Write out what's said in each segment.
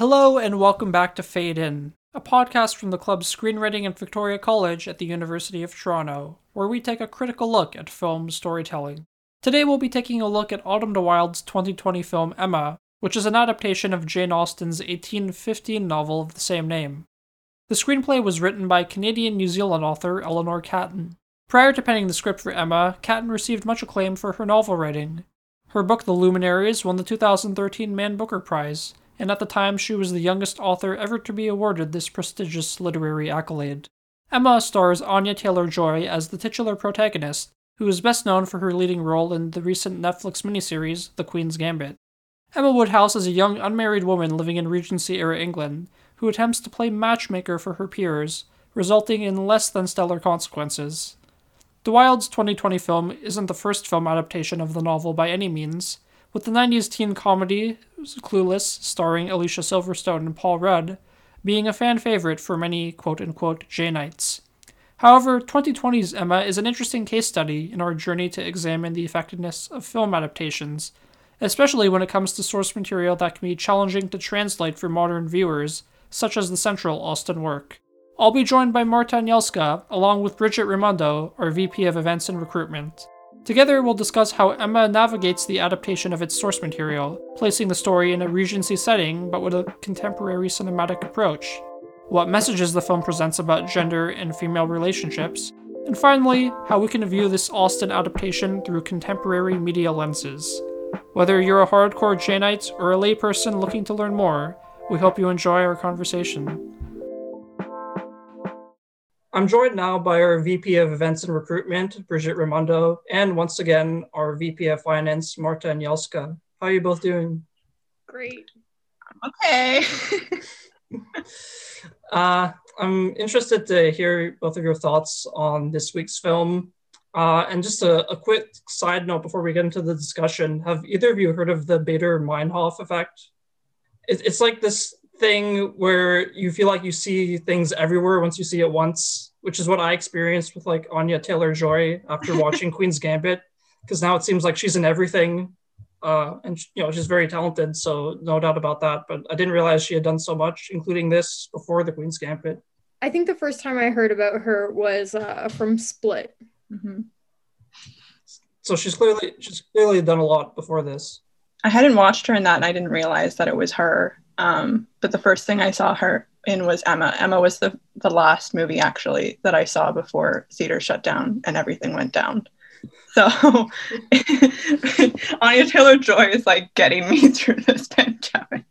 Hello, and welcome back to Fade In, a podcast from the club's screenwriting in Victoria College at the University of Toronto, where we take a critical look at film storytelling. Today we'll be taking a look at Autumn de Wilde's 2020 film Emma, which is an adaptation of Jane Austen's 1815 novel of the same name. The screenplay was written by Canadian New Zealand author Eleanor Catton. Prior to penning the script for Emma, Catton received much acclaim for her novel writing. Her book The Luminaries won the 2013 Man Booker Prize, and at the time she was the youngest author ever to be awarded this prestigious literary accolade. Emma stars Anya Taylor Joy as the titular protagonist, who is best known for her leading role in the recent Netflix miniseries The Queen's Gambit. Emma Woodhouse is a young unmarried woman living in Regency era England who attempts to play matchmaker for her peers, resulting in less than stellar consequences. de Wilde's 2020 film isn't the first film adaptation of the novel by any means, with the 90s teen comedy Clueless, starring Alicia Silverstone and Paul Rudd, being a fan favorite for many quote unquote Janeites. However, 2020's Emma is an interesting case study in our journey to examine the effectiveness of film adaptations, especially when it comes to source material that can be challenging to translate for modern viewers, such as the central Austen work. I'll be joined by Marta Anielska, along with Bridget Raimondo, our VP of Events and Recruitment. Together, we'll discuss how Emma navigates the adaptation of its source material, placing the story in a Regency setting but with a contemporary cinematic approach what messages the film presents about gender and female relationships, and finally, how we can view this Austen adaptation through contemporary media lenses. Whether you're a hardcore Janeite or a layperson looking to learn more, we hope you enjoy our conversation. I'm joined now by our VP of Events and Recruitment, Bridget Raimondo, and once again, our VP of Finance, Marta Anielska. How are you both doing? Great. Okay. Uh, I'm interested to hear both of your thoughts on this week's film. Uh, and just a, a, quick side note before we get into the discussion have either of you heard of the Baader Meinhof effect? It, it's like this thing where you feel like you see things everywhere once you see it once, which is what I experienced with like Anya Taylor Joy after watching Queen's Gambit, because now it seems like she's in everything uh, and you know she's very talented, so no doubt about that. But I didn't realize she had done so much, including this before the Queen's Gambit. I think the first time I heard about her was uh, from Split. Mm-hmm. So she's clearly she's clearly done a lot before this. I hadn't watched her in that, and I didn't realize that it was her. Um, but the first thing I saw her in was Emma. Emma was the the last movie actually that I saw before theater shut down and everything went down. So Anya Taylor Joy is like getting me through this pandemic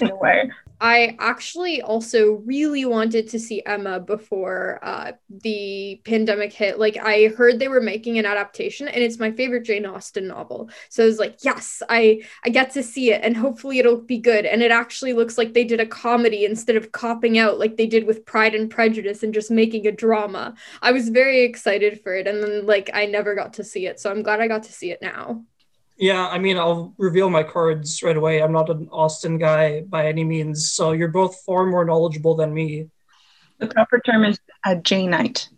in a way. I actually also really wanted to see Emma before uh, the pandemic hit. Like, I heard they were making an adaptation, and it's my favorite Jane Austen novel. So I was like, yes, I I get to see it, and hopefully it'll be good. And it actually looks like they did a comedy instead of copping out like they did with Pride and Prejudice and just making a drama. I was very excited for it, and then like I never got to see it, so I'm glad I got to see it now. Yeah, I mean, I'll reveal my cards right away. I'm not an Austen guy by any means, so you're both far more knowledgeable than me. The proper term is a Janeite.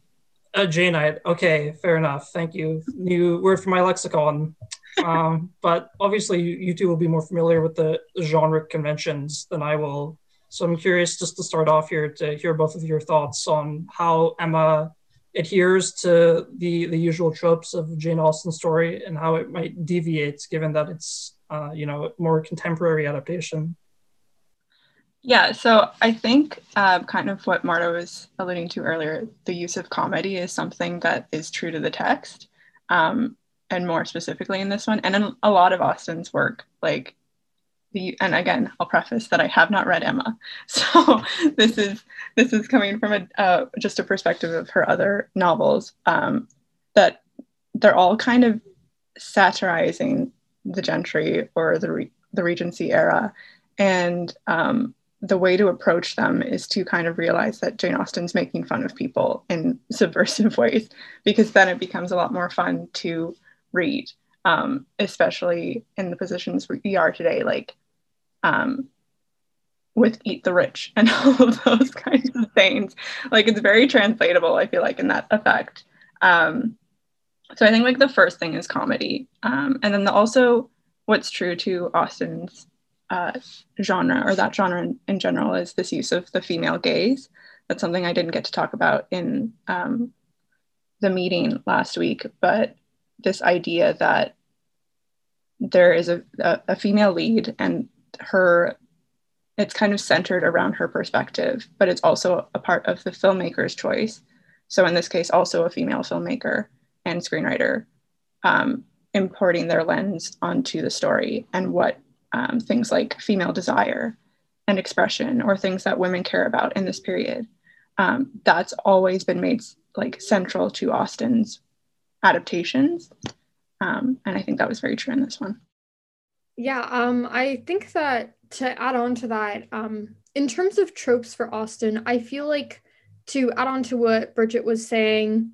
A Janeite. Okay, fair enough. Thank you. New word for my lexicon. um, but obviously, you, you two will be more familiar with the genre conventions than I will. So I'm curious just to start off here to hear both of your thoughts on how Emma adheres to the the usual tropes of Jane Austen story and how it might deviate given that it's uh, you know more contemporary adaptation. Yeah, so I think uh, kind of what Marta was alluding to earlier, the use of comedy is something that is true to the text, um, and more specifically in this one, and in a lot of Austen's work, like the and again i'll preface that i have not read emma. So this is this is coming from a uh, just a perspective of her other novels um, that they're all kind of satirizing the gentry or the Re- the regency era. And um, the way to approach them is to kind of realize that jane austen's making fun of people in subversive ways because then it becomes a lot more fun to read um, especially in the positions we are today. Like um, with Eat the Rich and all of those kinds of things. Like it's very translatable, I feel like, in that effect. Um, so I think like the first thing is comedy. Um, and then the, also what's true to Austen's uh, genre or that genre in, in, general is this use of the female gaze. That's something I didn't get to talk about in um, the meeting last week, but this idea that there is a, a, a female lead and her it's kind of centered around her perspective, but it's also a part of the filmmaker's choice. So in this case, also a female filmmaker and screenwriter um, importing their lens onto the story and what um, things like female desire and expression or things that women care about in this period. Um, that's always been made like central to Austen's adaptations. Um, and I think that was very true in this one. Yeah, um, I think that to add on to that, um, in terms of tropes for Austen, I feel like to add on to what Bridget was saying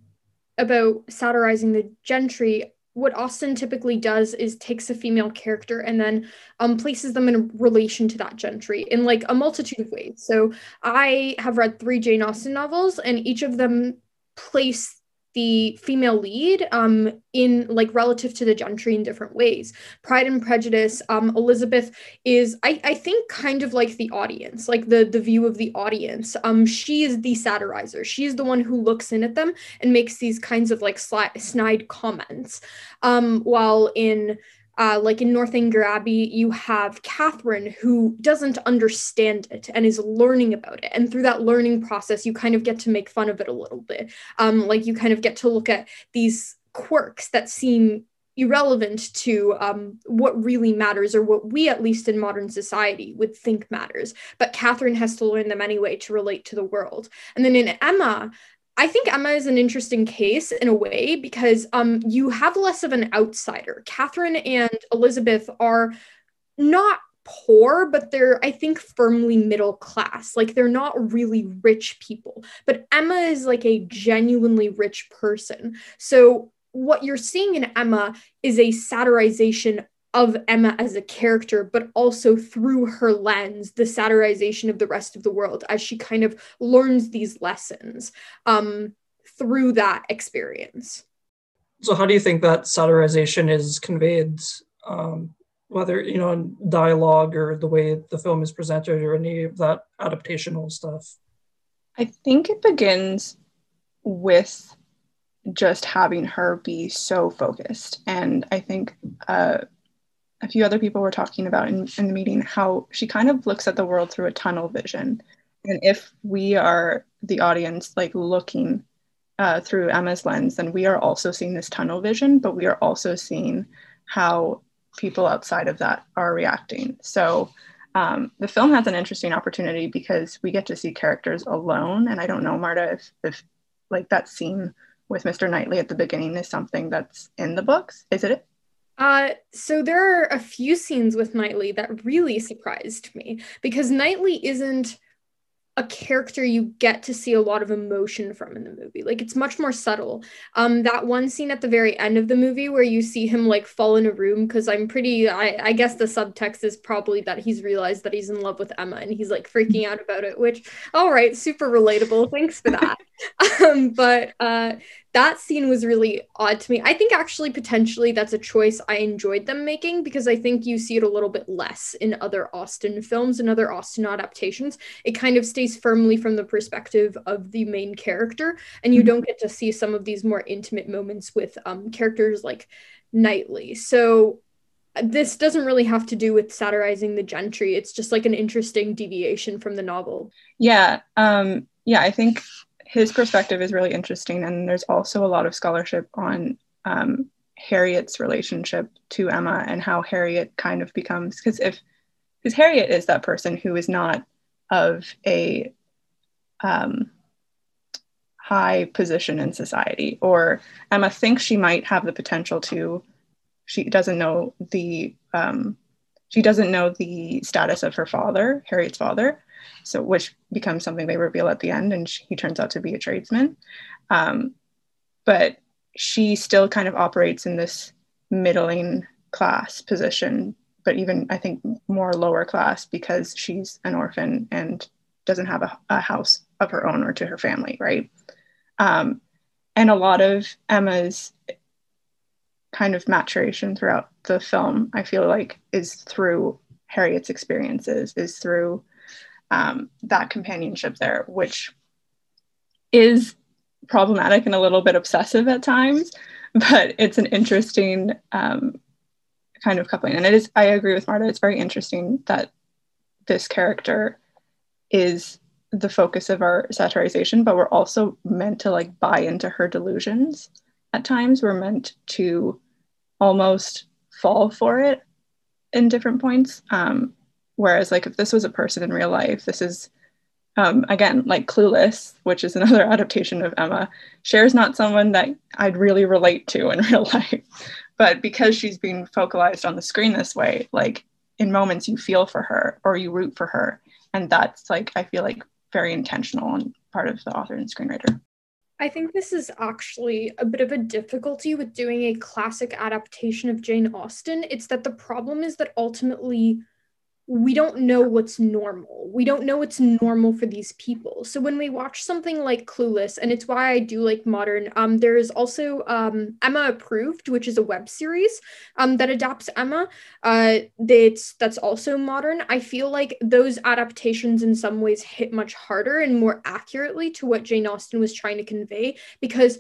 about satirizing the gentry, what Austen typically does is takes a female character and then um, places them in relation to that gentry in like a multitude of ways. So I have read three Jane Austen novels, and each of them place the female lead um, in like relative to the gentry in different ways. Pride and Prejudice, um, Elizabeth is, I, I think, kind of like the audience, like the the view of the audience. Um, she is the satirizer. She is the one who looks in at them and makes these kinds of like snide comments. Um, while in uh, like in Northanger Abbey, you have Catherine who doesn't understand it and is learning about it. And through that learning process, you kind of get to make fun of it a little bit. Um, like you kind of get to look at these quirks that seem irrelevant to um, what really matters or what we at least in modern society would think matters but catherine has to learn them anyway to relate to the world and then in emma I think Emma is an interesting case in a way because um, you have less of an outsider. Catherine and Elizabeth are not poor, but they're, I think, firmly middle class. Like they're not really rich people. But Emma is like a genuinely rich person. So what you're seeing in Emma is a satirization of Emma as a character, but also through her lens, the satirization of the rest of the world as she kind of learns these lessons um, through that experience. So, how do you think that satirization is conveyed, um, whether you know in dialogue or the way the film is presented, or any of that adaptational stuff? I think it begins with just having her be so focused, and I think. Uh, a few other people were talking about in, in the meeting how she kind of looks at the world through a tunnel vision. And if we are the audience, like looking uh, through Emma's lens, then we are also seeing this tunnel vision, but we are also seeing how people outside of that are reacting. So um, the film has an interesting opportunity because we get to see characters alone. And I don't know, Marta, if, if like that scene with Mr. Knightley at the beginning is something that's in the books. Is it? Uh, so there are a few scenes with Knightley that really surprised me because Knightley isn't a character you get to see a lot of emotion from in the movie. Like it's much more subtle. Um, that one scene at the very end of the movie where you see him like fall in a room because I'm pretty. I, I guess the subtext is probably that he's realized that he's in love with Emma and he's like freaking out about it. Which, all right, super relatable. Thanks for that. um, but uh, that scene was really odd to me. I think actually potentially that's a choice I enjoyed them making because I think you see it a little bit less in other Austen films and other Austen adaptations. It kind of stays firmly from the perspective of the main character, and you mm-hmm. don't get to see some of these more intimate moments with um, characters like Knightley. So this doesn't really have to do with satirizing the gentry. It's just like an interesting deviation from the novel. Yeah. Um, yeah, I think his perspective is really interesting. And there's also a lot of scholarship on um, Harriet's relationship to Emma and how Harriet kind of becomes, because if, because Harriet is that person who is not of a um, high position in society, or Emma thinks she might have the potential to, she doesn't know the, um, she doesn't know the status of her father, Harriet's father so which becomes something they reveal at the end and she, he turns out to be a tradesman. Um, but she still kind of operates in this middling class position but even i think more lower class because she's an orphan and doesn't have a, a house of her own or to her family right? Um, and a lot of emma's kind of maturation throughout the film i feel like is through Harriet's experiences is through um, that companionship there, which is problematic and a little bit obsessive at times, but it's an interesting um, kind of coupling. And it is, I agree with Marta, it's very interesting that this character is the focus of our satirization, but we're also meant to like buy into her delusions at times. We're meant to almost fall for it in different points. Um, whereas, like, if this was a person in real life, this is um, again like Clueless, which is another adaptation of Emma. Cher's not someone that I'd really relate to in real life, but because she's being focalized on the screen this way, like in moments you feel for her or you root for her, and that's like I feel like very intentional on part of the author and screenwriter. I think this is actually a bit of a difficulty with doing a classic adaptation of Jane Austen. It's that the problem is that ultimately we don't know what's normal. We don't know what's normal for these people. So when we watch something like Clueless, and it's why I do like modern, um, there is also um, Emma Approved, which is a web series um, that adapts Emma. Uh, that's that's also modern. I feel like those adaptations in some ways hit much harder and more accurately to what Jane Austen was trying to convey because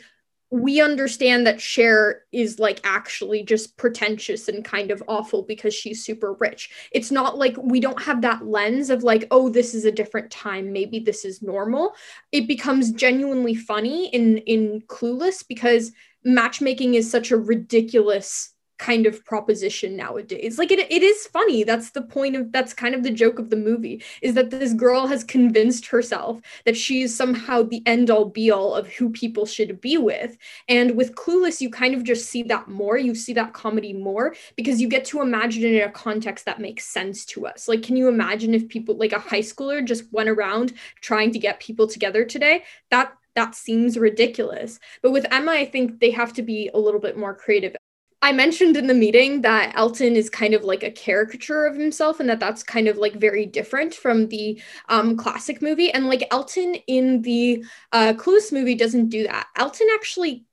we understand that Cher is like actually just pretentious and kind of awful because she's super rich. It's not like we don't have that lens of like, oh, this is a different time. Maybe this is normal. It becomes genuinely funny in in Clueless because matchmaking is such a ridiculous kind of proposition nowadays. Like it, it is funny. That's the point of that's kind of the joke of the movie is that this girl has convinced herself that she is somehow the end all be all of who people should be with. And with Clueless, you kind of just see that more. You see that comedy more because you get to imagine it in a context that makes sense to us. Like, can you imagine if people like a high schooler just went around trying to get people together today? That that seems ridiculous. But with Emma, I think they have to be a little bit more creative. I mentioned in the meeting that Elton is kind of like a caricature of himself and that that's kind of like very different from the um, classic movie. And like Elton in the uh, Clueless movie doesn't do that. Elton actually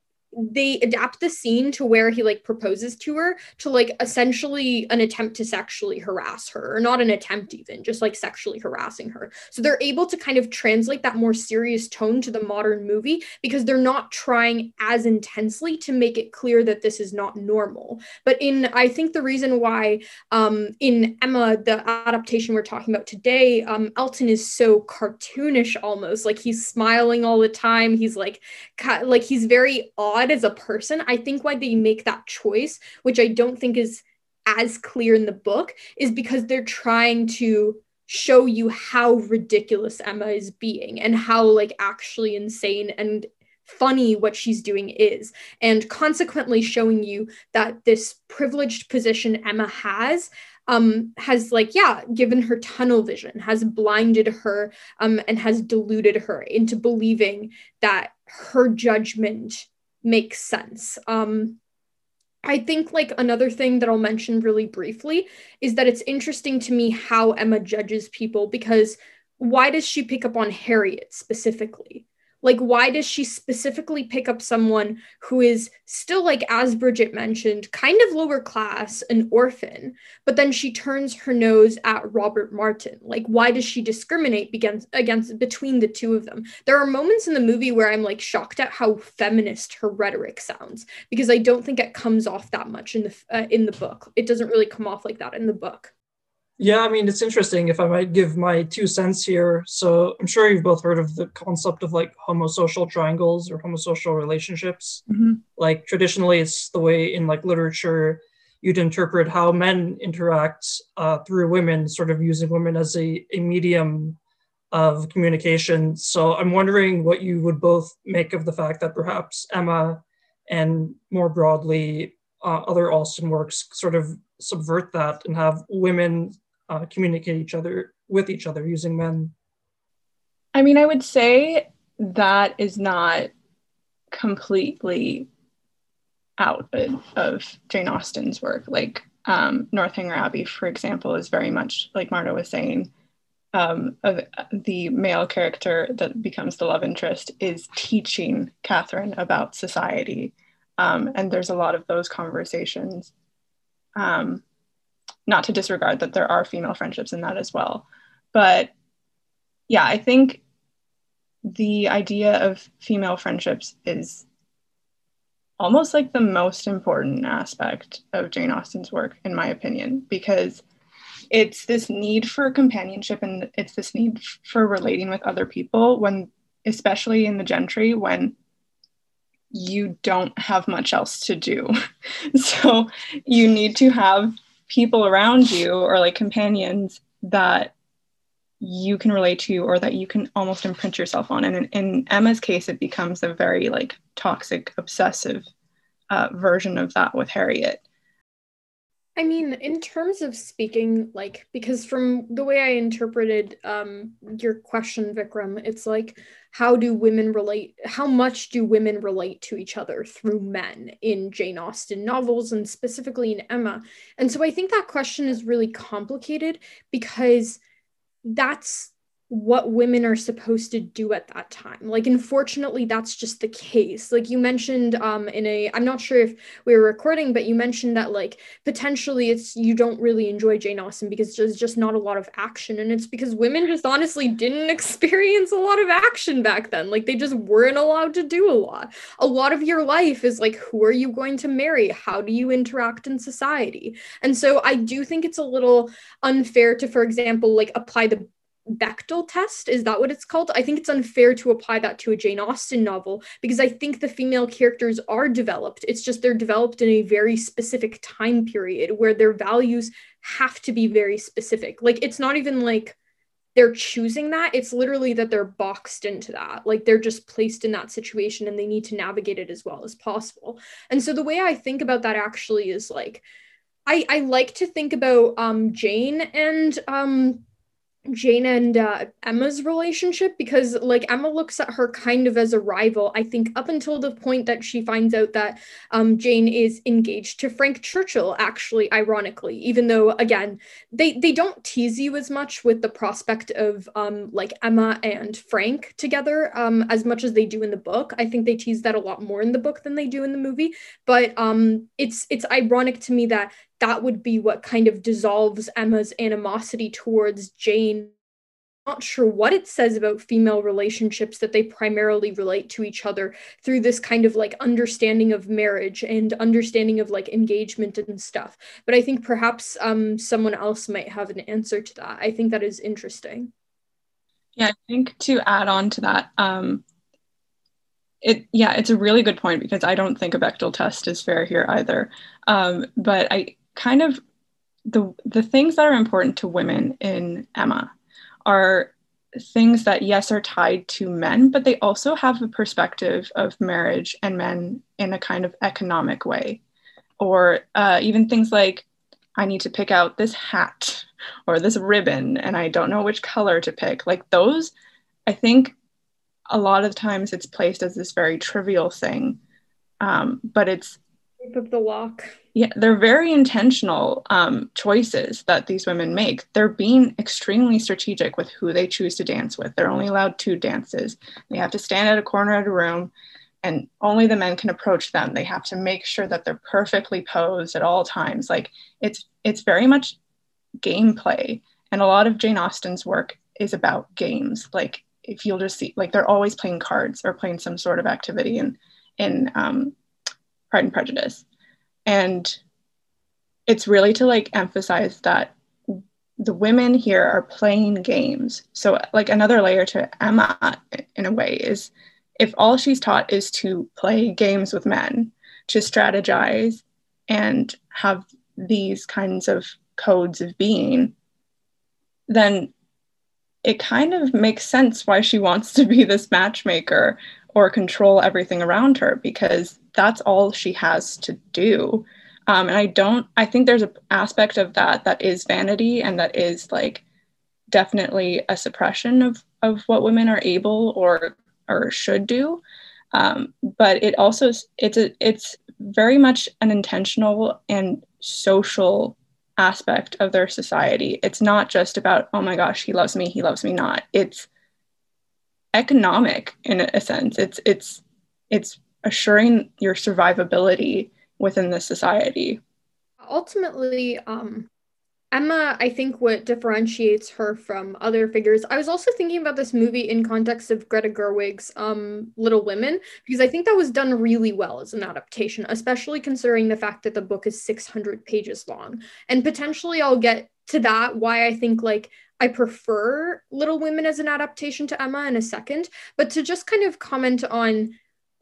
they adapt the scene to where he like proposes to her to like essentially an attempt to sexually harass her or not an attempt even just like sexually harassing her. So they're able to kind of translate that more serious tone to the modern movie because they're not trying as intensely to make it clear that this is not normal. But in i think the reason why um in emma the adaptation we're talking about today um elton is so cartoonish almost like he's smiling all the time he's like like he's very odd as a person. I think why they make that choice, which I don't think is as clear in the book, is because they're trying to show you how ridiculous Emma is being and how like actually insane and funny what she's doing is and consequently showing you that this privileged position Emma has um has like yeah given her tunnel vision has blinded her um and has deluded her into believing that her judgment makes sense. Um, I think like another thing that I'll mention really briefly is that it's interesting to me how Emma judges people because why does she pick up on Harriet specifically? Like, why does she specifically pick up someone who is still, like, as Bridget mentioned, kind of lower class, an orphan, but then she turns her nose at Robert Martin? Like, why does she discriminate against, against between the two of them? There are moments in the movie where I'm like shocked at how feminist her rhetoric sounds because I don't think it comes off that much in the uh, in the book. It doesn't really come off like that in the book. Yeah, I mean, it's interesting if I might give my two cents here. So I'm sure you've both heard of the concept of like homosocial triangles or homosocial relationships. Mm-hmm. Like traditionally, it's the way in like literature you'd interpret how men interact uh, through women, sort of using women as a, a medium of communication. So I'm wondering what you would both make of the fact that perhaps Emma and more broadly uh, other Austen works sort of subvert that and have women uh, communicate each other with each other using men? I mean, I would say that is not completely out of Jane Austen's work. Like um, Northanger Abbey, for example, is very much like Marta was saying. Um, of the male character that becomes the love interest is teaching Catherine about society, um, and there's a lot of those conversations. Um, not to disregard that there are female friendships in that as well. But yeah, I think the idea of female friendships is almost like the most important aspect of Jane Austen's work, in my opinion, because it's this need for companionship and it's this need for relating with other people when, especially in the gentry, when you don't have much else to do. so you need to have people around you or like companions that you can relate to or that you can almost imprint yourself on. And in, in emma's case it becomes a very like toxic obsessive uh, version of that with harriet I mean, in terms of speaking, like, because from the way I interpreted um, your question, Vikram, it's like, how do women relate? How much do women relate to each other through men in Jane Austen novels and specifically in Emma? And so I think that question is really complicated because that's what women are supposed to do at that time. Like unfortunately that's just the case. Like you mentioned um in a i'm not sure if we were recording but you mentioned that like potentially it's you don't really enjoy jane austen because there's just not a lot of action. And it's because women just honestly didn't experience a lot of action back then. Like they just weren't allowed to do a lot. A lot of your life is like who are you going to marry? How do you interact in society? And so i do think it's a little unfair to for example like apply the Bechdel test. Is that what it's called? I think it's unfair to apply that to a Jane Austen novel because I think the female characters are developed. It's just they're developed in a very specific time period where their values have to be very specific. Like it's not even like they're choosing that, it's literally that they're boxed into that. Like they're just placed in that situation and they need to navigate it as well as possible. And so the way I think about that actually is like, I, I like to think about um, Jane and um, Jane and uh, Emma's relationship because, like, Emma looks at her kind of as a rival. I think up until the point that she finds out that um, Jane is engaged to Frank Churchill, actually, ironically, even though again they they don't tease you as much with the prospect of um, like Emma and Frank together um, as much as they do in the book. I think they tease that a lot more in the book than they do in the movie. But um, it's it's ironic to me that that would be what kind of dissolves Emma's animosity towards Jane. Not sure what it says about female relationships that they primarily relate to each other through this kind of like understanding of marriage and understanding of like engagement and stuff. But I think perhaps um, someone else might have an answer to that. I think that is interesting. Yeah, I think to add on to that, um, it yeah, it's a really good point because I don't think a Bechdel test is fair here either. Um, but I kind of the the things that are important to women in Emma are things that yes are tied to men but they also have a perspective of marriage and men in a kind of economic way. Or uh, even things like i need to pick out this hat or this ribbon and i don't know which color to pick. Like those i think a lot of times it's placed as this very trivial thing. Um, but it's of the lock yeah they're very intentional um, choices that these women make. They're being extremely strategic with who they choose to dance with. They're only allowed two dances. They have to stand at a corner of a room and only the men can approach them. They have to make sure that they're perfectly posed at all times. Like it's it's very much gameplay and a lot of jane austen's work is about games. Like if you'll just see like they're always playing cards or playing some sort of activity in in um, pride and prejudice. And it's really to like emphasize that the women here are playing games. So like another layer to emma in a way is if all she's taught is to play games with men to strategize and have these kinds of codes of being then it kind of makes sense why she wants to be this matchmaker or control everything around her because that's all she has to do. Um, and I don't, I think there's an aspect of that that is vanity and that is like definitely a suppression of, of what women are able or, or should do. Um, but it also, it's a, it's very much an intentional and social aspect of their society. It's not just about, oh my gosh, he loves me, he loves me not. It's economic in a sense. It's it's it's assuring your survivability within the society. Ultimately, um, Emma, I think what differentiates her from other figures. I was also thinking about this movie in context of Greta Gerwig's um, Little Women because I think that was done really well as an adaptation, especially considering the fact that the book is 600 pages long. And potentially I'll get to that why I think like I prefer Little Women as an adaptation to Emma in a second, but to just kind of comment on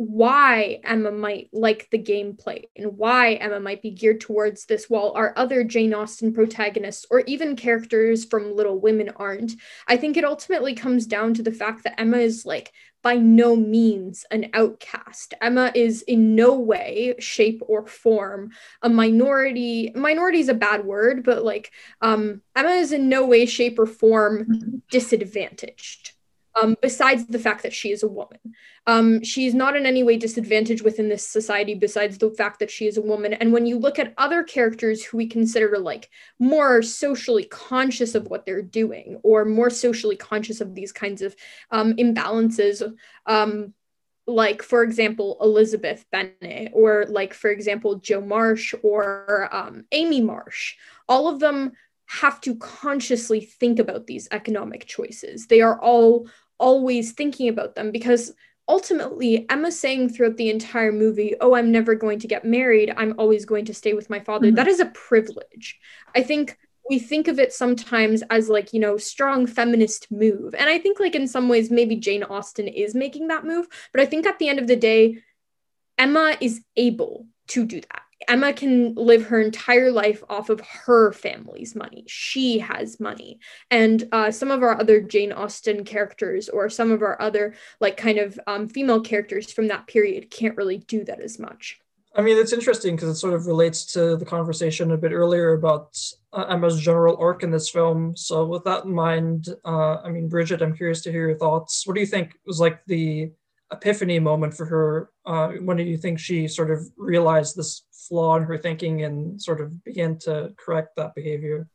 why Emma might like the gameplay and why Emma might be geared towards this while our other Jane Austen protagonists or even characters from Little Women aren't. I think it ultimately comes down to the fact that Emma is like by no means an outcast. Emma is in no way, shape, or form a minority. Minority is a bad word, but like um, Emma is in no way, shape, or form mm-hmm. disadvantaged um, besides the fact that she is a woman. Um, she's not in any way disadvantaged within this society, besides the fact that she is a woman. And when you look at other characters who we consider like more socially conscious of what they're doing, or more socially conscious of these kinds of um, imbalances, um, like for example Elizabeth Bennet, or like for example Jo March or um, Amy March, all of them have to consciously think about these economic choices. They are all always thinking about them because ultimately Emma saying throughout the entire movie, "Oh, I'm never going to get married. I'm always going to stay with my father." Mm-hmm. That is a privilege. I think we think of it sometimes as like, you know, strong feminist move. And I think like in some ways maybe Jane Austen is making that move, but I think at the end of the day Emma is able to do that. Emma can live her entire life off of her family's money. She has money. And uh, some of our other Jane Austen characters or some of our other, like, kind of um, female characters from that period can't really do that as much. I mean, it's interesting because it sort of relates to the conversation a bit earlier about uh, Emma's general arc in this film. So, with that in mind, uh, I mean, Bridget, I'm curious to hear your thoughts. What do you think was like the epiphany moment for her? Uh, when do you think she sort of realized this flaw in her thinking and sort of begin to correct that behavior?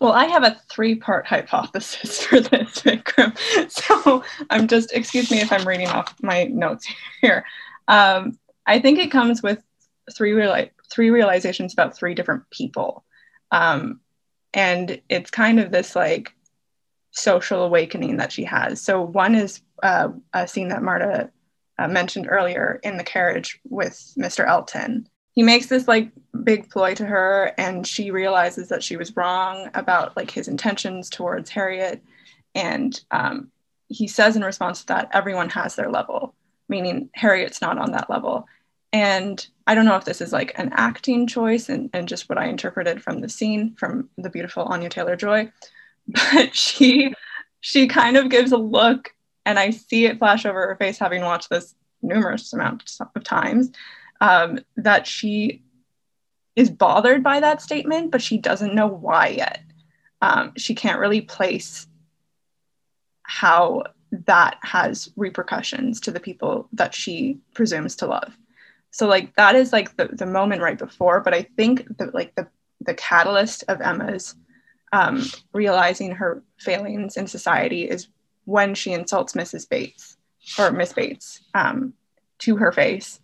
Well, I have a three part hypothesis for this, Vikram. So I'm just, excuse me if I'm reading off my notes here. Um, I think it comes with three, reali- three realizations about three different people. Um, and it's kind of this like social awakening that she has. So one is uh, a scene that Marta uh, mentioned earlier in the carriage with Mr. Elton he makes this like big ploy to her and she realizes that she was wrong about like his intentions towards harriet. And um, he says in response to that everyone has their level meaning harriet's not on that level. And i don't know if this is like an acting choice and, and just what i interpreted from the scene from the beautiful anya taylor joy but she she kind of gives a look and i see it flash over her face having watched this numerous amounts of times um, that she is bothered by that statement, but she doesn't know why yet. Um, she can't really place how that has repercussions to the people that she presumes to love. So like that is like the, the moment right before, but I think that like the the catalyst of Emma's um, realizing her failings in society is when she insults Mrs. Bates or Miss Bates um, to her face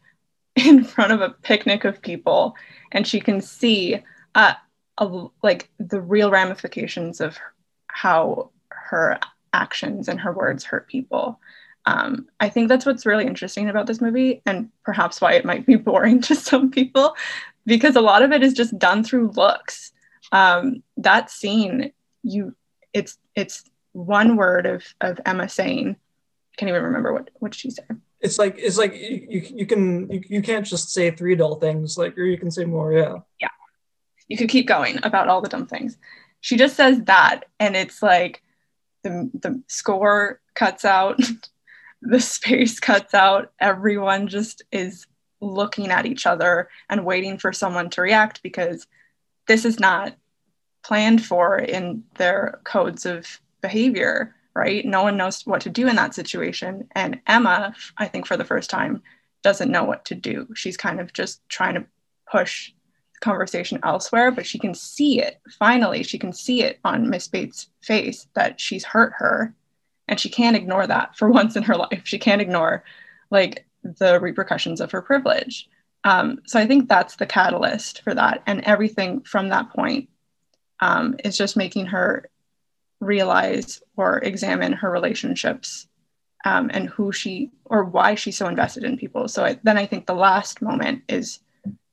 in front of a picnic of people and she can see uh, a, like the real ramifications of how her actions and her words hurt people. Um, i think that's what's really interesting about this movie and perhaps why it might be boring to some people because a lot of it is just done through looks. Um, that scene you it's it's one word of of emma saying i can't even remember what what she said it's like it's like you, you can you, you can't just say three dull things like or you can say more yeah. Yeah. You could keep going about all the dumb things. She just says that and it's like the the score cuts out the space cuts out everyone just is looking at each other and waiting for someone to react because this is not planned for in their codes of behavior right? No one knows what to do in that situation. And Emma, I think for the first time, doesn't know what to do. She's kind of just trying to push the conversation elsewhere, but she can see it. Finally, she can see it on Miss Bates' face that she's hurt her. And she can't ignore that for once in her life. She can't ignore like the repercussions of her privilege. Um, so I think that's the catalyst for that. And everything from that point um, is just making her realize or examine her relationships um, and who she or why she's so invested in people. So I, then I think the last moment is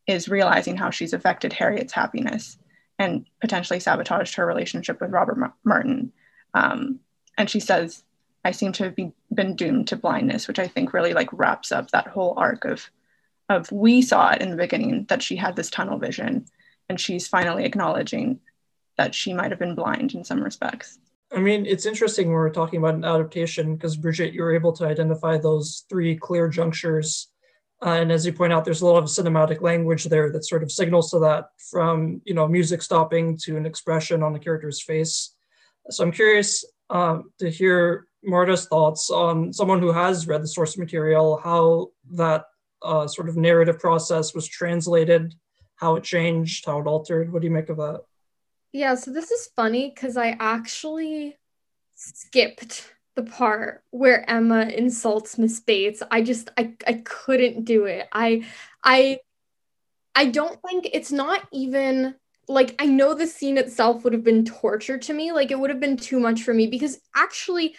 is realizing how she's affected Harriet's happiness and potentially sabotaged her relationship with Robert Ma- Martin. Um, and she says, "I seem to have be, been doomed to blindness," which I think really like wraps up that whole arc of of we saw it in the beginning that she had this tunnel vision, and she's finally acknowledging that she might have been blind in some respects. I mean, it's interesting when we're talking about an adaptation because Bridget, you were able to identify those three clear junctures. Uh, and as you point out, there's a lot of cinematic language there that sort of signals to that from, you know, music stopping to an expression on the character's face. So I'm curious um, to hear Marta's thoughts on someone who has read the source material, how that uh, sort of narrative process was translated, how it changed, how it altered. What do you make of that? Yeah, so this is funny because I actually skipped the part where Emma insults Miss Bates. I just I I couldn't do it. I I I don't think it's not even like I know the scene itself would have been torture to me. Like it would have been too much for me because actually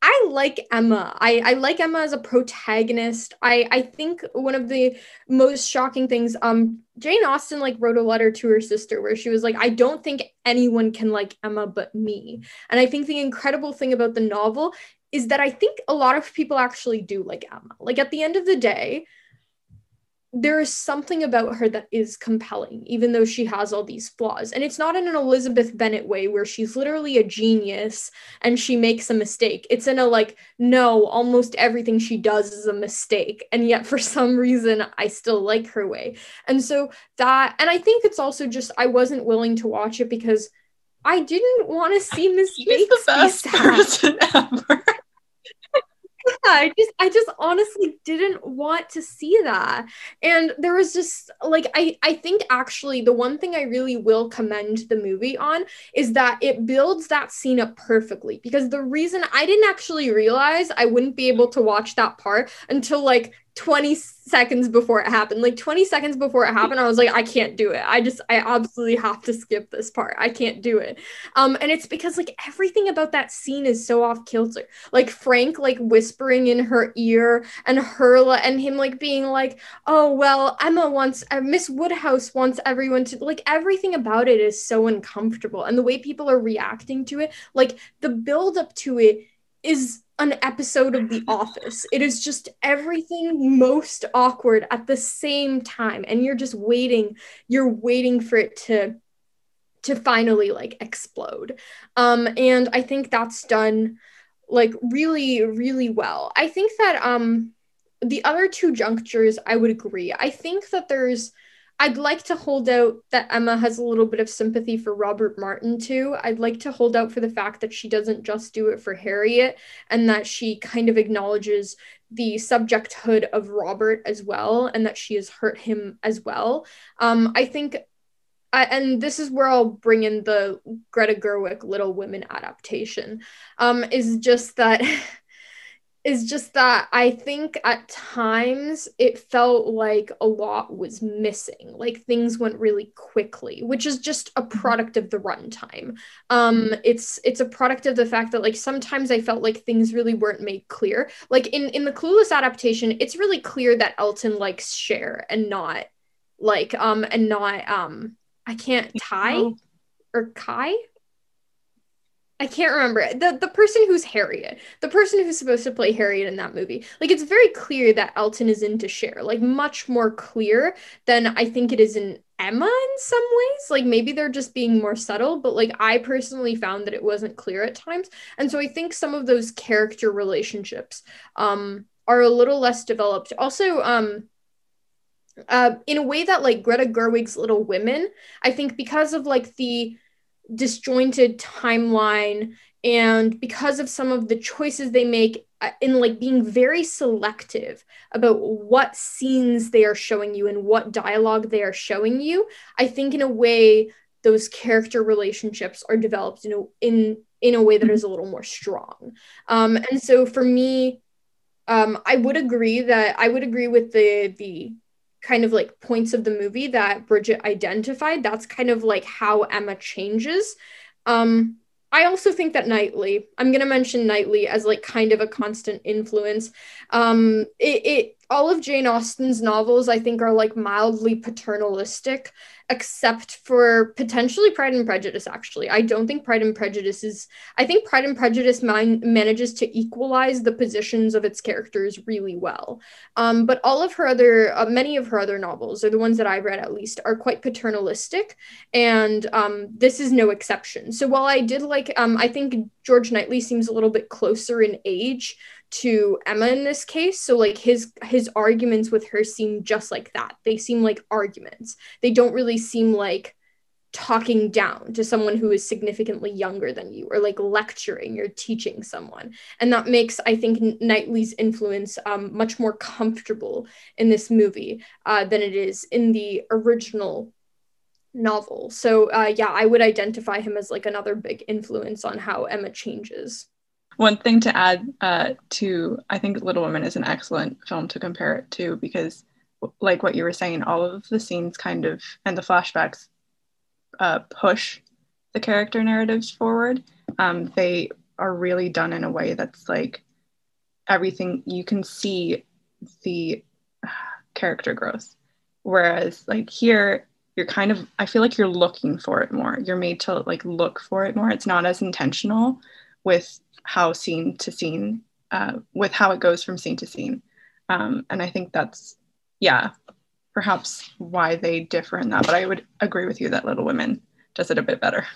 I like Emma. I, I like Emma as a protagonist. I, I think one of the most shocking things, um, Jane Austen like wrote a letter to her sister where she was like, I don't think anyone can like Emma but me. And I think the incredible thing about the novel is that I think a lot of people actually do like Emma. Like at the end of the day, there is something about her that is compelling, even though she has all these flaws. And it's not in an Elizabeth Bennet way where she's literally a genius and she makes a mistake. It's in a like, no, almost everything she does is a mistake. And yet, for some reason, I still like her way. And so that, and I think it's also just, I wasn't willing to watch it because I didn't want to see Miss Bates the best be sad. person ever. I just I just honestly didn't want to see that. And there was just like I I think actually the one thing I really will commend the movie on is that it builds that scene up perfectly because the reason I didn't actually realize I wouldn't be able to watch that part until like 20 seconds before it happened. Like 20 seconds before it happened, I was like, I can't do it. I just, I absolutely have to skip this part. I can't do it. Um, and it's because like everything about that scene is so off kilter. Like Frank like whispering in her ear and her and him like being like, oh well, Emma wants uh, Miss Woodhouse wants everyone to like everything about it is so uncomfortable. And the way people are reacting to it, like the build up to it is an episode of The Office. It is just everything most awkward at the same time. And you're just waiting, you're waiting for it to to finally like explode. Um, and I think that's done like really, really well. I think that um the other two junctures, I would agree. I think that there's I'd like to hold out that Emma has a little bit of sympathy for Robert Martin too. I'd like to hold out for the fact that she doesn't just do it for Harriet and that she kind of acknowledges the subjecthood of Robert as well and that she has hurt him as well. Um, I think, I, and this is where I'll bring in the Greta Gerwig Little Women adaptation, um, is just that. is just that I think at times it felt like a lot was missing. Like things went really quickly, which is just a mm-hmm. product of the runtime. Um it's it's a product of the fact that like sometimes I felt like things really weren't made clear. Like in in the Clueless adaptation, it's really clear that Elton likes Cher and not like um and not um I can't Tai or Kai I can't remember the the person who's Harriet, the person who's supposed to play Harriet in that movie. Like it's very clear that Elton is into Cher, like much more clear than I think it is in Emma in some ways. Like maybe they're just being more subtle, but like I personally found that it wasn't clear at times, and so I think some of those character relationships um are a little less developed. Also, um. Uh, in a way that like Greta Gerwig's Little Women, I think because of like the disjointed timeline. And because of some of the choices they make uh, in like being very selective about what scenes they are showing you and what dialogue they are showing you i think in a way those character relationships are developed in a, in in a way that is a little more strong. Um and so for me um i would agree that i would agree with the the kind of like points of the movie that Bridget identified, that's kind of like how Emma changes. Um, I also think that Knightley, I'm gonna mention Knightley as like kind of a constant influence. Um, it, it all of Jane Austen's novels, I think, are like mildly paternalistic, except for potentially Pride and Prejudice, actually. I don't think Pride and Prejudice is, I think Pride and Prejudice man- manages to equalize the positions of its characters really well. Um, but all of her other, uh, many of her other novels, or the ones that I've read at least, are quite paternalistic. And um, this is no exception. So while I did like, um, I think George Knightley seems a little bit closer in age to Emma in this case. So like his his arguments with her seem just like that. They seem like arguments. They don't really seem like talking down to someone who is significantly younger than you or like lecturing or teaching someone and that makes i think knightley's influence um, much more comfortable in this movie uh, than it is in the original novel so uh, yeah i would identify him as like another big influence on how emma changes one thing to add uh, to, I think Little Women is an excellent film to compare it to because, like what you were saying, all of the scenes kind of and the flashbacks uh, push the character narratives forward. Um, they are really done in a way that's like everything you can see the character growth. Whereas, like here, you're kind of, I feel like you're looking for it more. You're made to like look for it more. It's not as intentional with how scene to scene, uh, with how it goes from scene to scene. Um, and I think that's, yeah, perhaps why they differ in that. But I would agree with you that Little Women does it a bit better.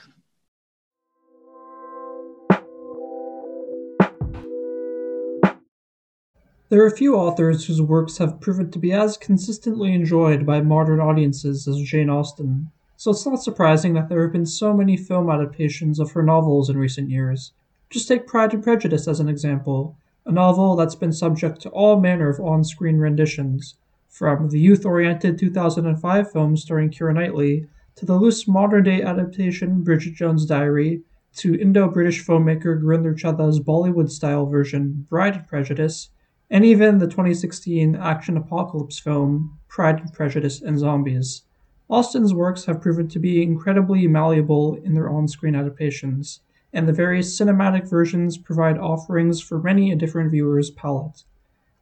There are few authors whose works have proven to be as consistently enjoyed by modern audiences as Jane Austen, so it's not surprising that there have been so many film adaptations of her novels in recent years. Just take Pride and Prejudice as an example, a novel that's been subject to all manner of on screen renditions, from the youth oriented 2005 film starring Keira Knightley, to the loose modern day adaptation Bridget Jones' Diary, to Indo British filmmaker Gurinder Chadha's Bollywood style version Bride and Prejudice, and even the 2016 action apocalypse film Pride and Prejudice and Zombies. Austen's works have proven to be incredibly malleable in their on screen adaptations and the various cinematic versions provide offerings for many a different viewer's palate.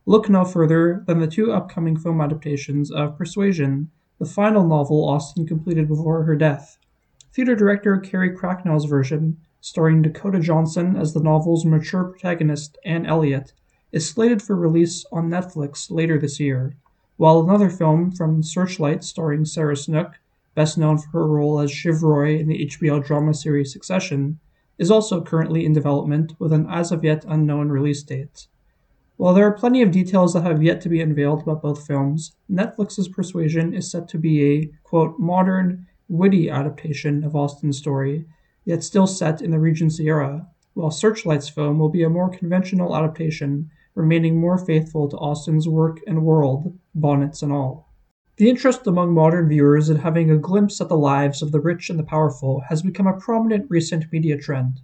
Look no further than the two upcoming film adaptations of Persuasion, the final novel Austen completed before her death. Theater director Carrie Cracknell's version, starring Dakota Johnson as the novel's mature protagonist Anne Elliot, is slated for release on Netflix later this year, while another film from Searchlight starring Sarah Snook, best known for her role as Shiv Roy in the HBO drama series Succession, is also currently in development with an as of yet unknown release date. While there are plenty of details that have yet to be unveiled about both films, Netflix's Persuasion is set to be a, quote, modern, witty adaptation of Austen's story, yet still set in the Regency era, while Searchlight's film will be a more conventional adaptation, remaining more faithful to Austen's work and world, bonnets and all. The interest among modern viewers in having a glimpse at the lives of the rich and the powerful has become a prominent recent media trend.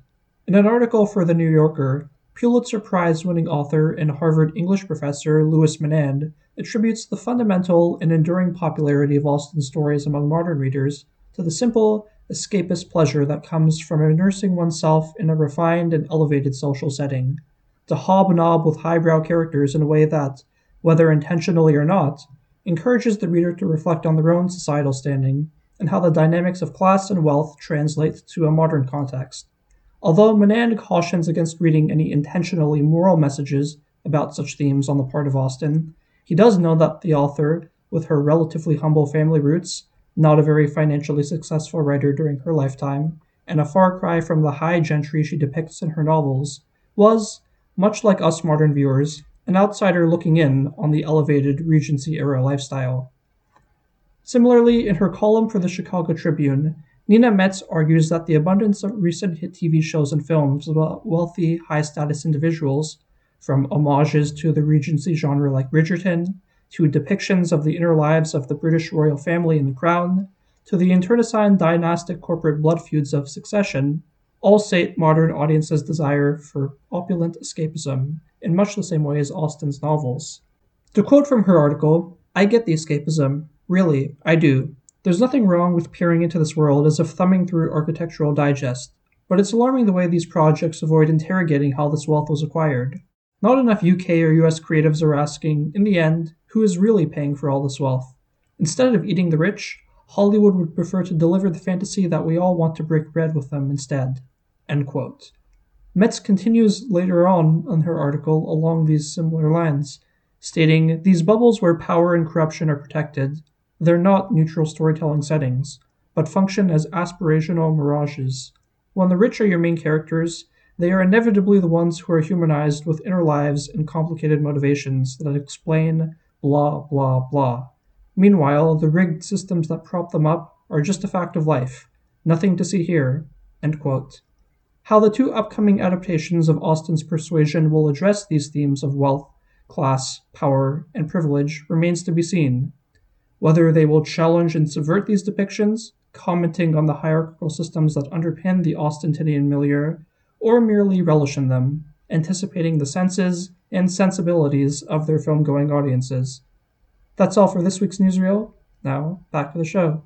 In an article for The New Yorker, Pulitzer Prize winning author and Harvard English professor Louis Menand attributes the fundamental and enduring popularity of Austen's stories among modern readers to the simple, escapist pleasure that comes from immersing oneself in a refined and elevated social setting, to hobnob with highbrow characters in a way that, whether intentionally or not, encourages the reader to reflect on their own societal standing and how the dynamics of class and wealth translate to a modern context. Although Menand cautions against reading any intentionally moral messages about such themes on the part of Austen, he does know that the author, with her relatively humble family roots, not a very financially successful writer during her lifetime, and a far cry from the high gentry she depicts in her novels, was, much like us modern viewers, an outsider looking in on the elevated Regency era lifestyle. Similarly, in her column for the Chicago Tribune, Nina Metz argues that the abundance of recent hit TV shows and films about wealthy, high status individuals, from homages to the Regency genre like Bridgerton, to depictions of the inner lives of the British royal family in The Crown, to the internecine dynastic corporate blood feuds of Succession, all sate modern audiences' desire for opulent escapism in much the same way as Austen's novels. To quote from her article, I get the escapism. Really, I do. There's nothing wrong with peering into this world as if thumbing through Architectural Digest, but it's alarming the way these projects avoid interrogating how this wealth was acquired. Not enough UK or US creatives are asking, in the end, who is really paying for all this wealth? Instead of eating the rich, Hollywood would prefer to deliver the fantasy that we all want to break bread with them instead. End quote. Metz continues later on in her article along these similar lines, stating These bubbles where power and corruption are protected, they're not neutral storytelling settings, but function as aspirational mirages. When the rich are your main characters, they are inevitably the ones who are humanized with inner lives and complicated motivations that explain blah, blah, blah. Meanwhile, the rigged systems that prop them up are just a fact of life. Nothing to see here. How the two upcoming adaptations of Austen's Persuasion will address these themes of wealth, class, power, and privilege remains to be seen. Whether they will challenge and subvert these depictions, commenting on the hierarchical systems that underpin the Austentinian milieu, or merely relish in them, anticipating the senses and sensibilities of their film going audiences. That's all for this week's newsreel. Now, back to the show.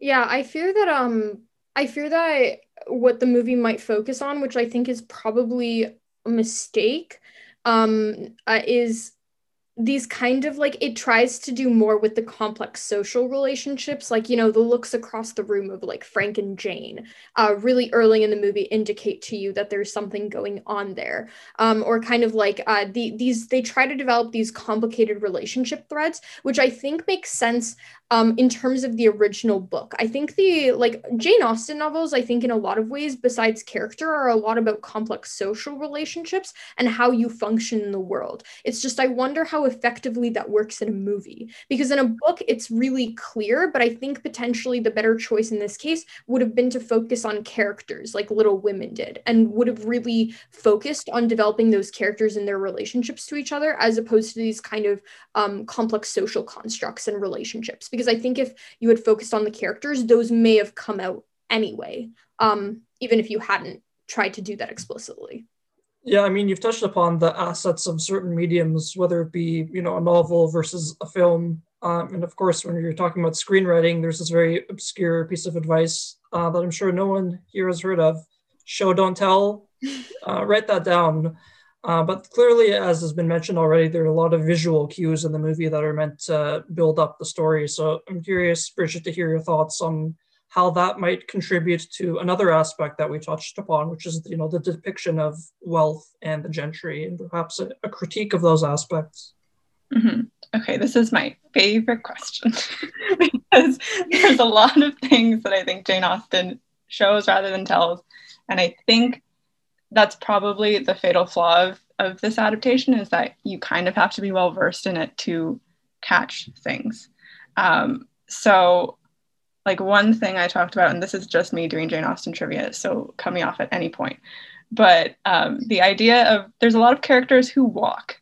Yeah, I fear that um I fear that I, what the movie might focus on, which I think is probably a mistake, um, uh, is these kind of like it tries to do more with the complex social relationships like you know the looks across the room of like frank and jane uh, really early in the movie indicate to you that there's something going on there um, or kind of like uh, the, these they try to develop these complicated relationship threads which i think makes sense um, in terms of the original book. I think the like Jane Austen novels, I think in a lot of ways, besides character, are a lot about complex social relationships and how you function in the world. It's just I wonder how effectively that works in a movie. Because in a book, it's really clear, but I think potentially the better choice in this case would have been to focus on characters like Little Women did, and would have really focused on developing those characters and their relationships to each other, as opposed to these kind of um, complex social constructs and relationships because I think if you had focused on the characters, those may have come out anyway, um, even if you hadn't tried to do that explicitly. Yeah, I mean, you've touched upon the assets of certain mediums, whether it be, you know, a novel versus a film. Um, and of course, when you're talking about screenwriting, there's this very obscure piece of advice uh, that I'm sure no one here has heard of show, don't tell. Uh, write that down. Uh, but clearly, as has been mentioned already, there are a lot of visual cues in the movie that are meant to build up the story. So I'm curious, Bridget, to hear your thoughts on how that might contribute to another aspect that we touched upon, which is you know the depiction of wealth and the gentry, and perhaps a, a critique of those aspects. Mm-hmm. Okay, this is my favorite question because there's a lot of things that I think Jane Austen shows rather than tells, and I think that's probably the fatal flaw of, of this adaptation is that you kind of have to be well versed in it to catch things. Um, so, like one thing I talked about, and this is just me doing Jane Austen trivia, so cut me off at any point. But um, the idea of there's a lot of characters who walk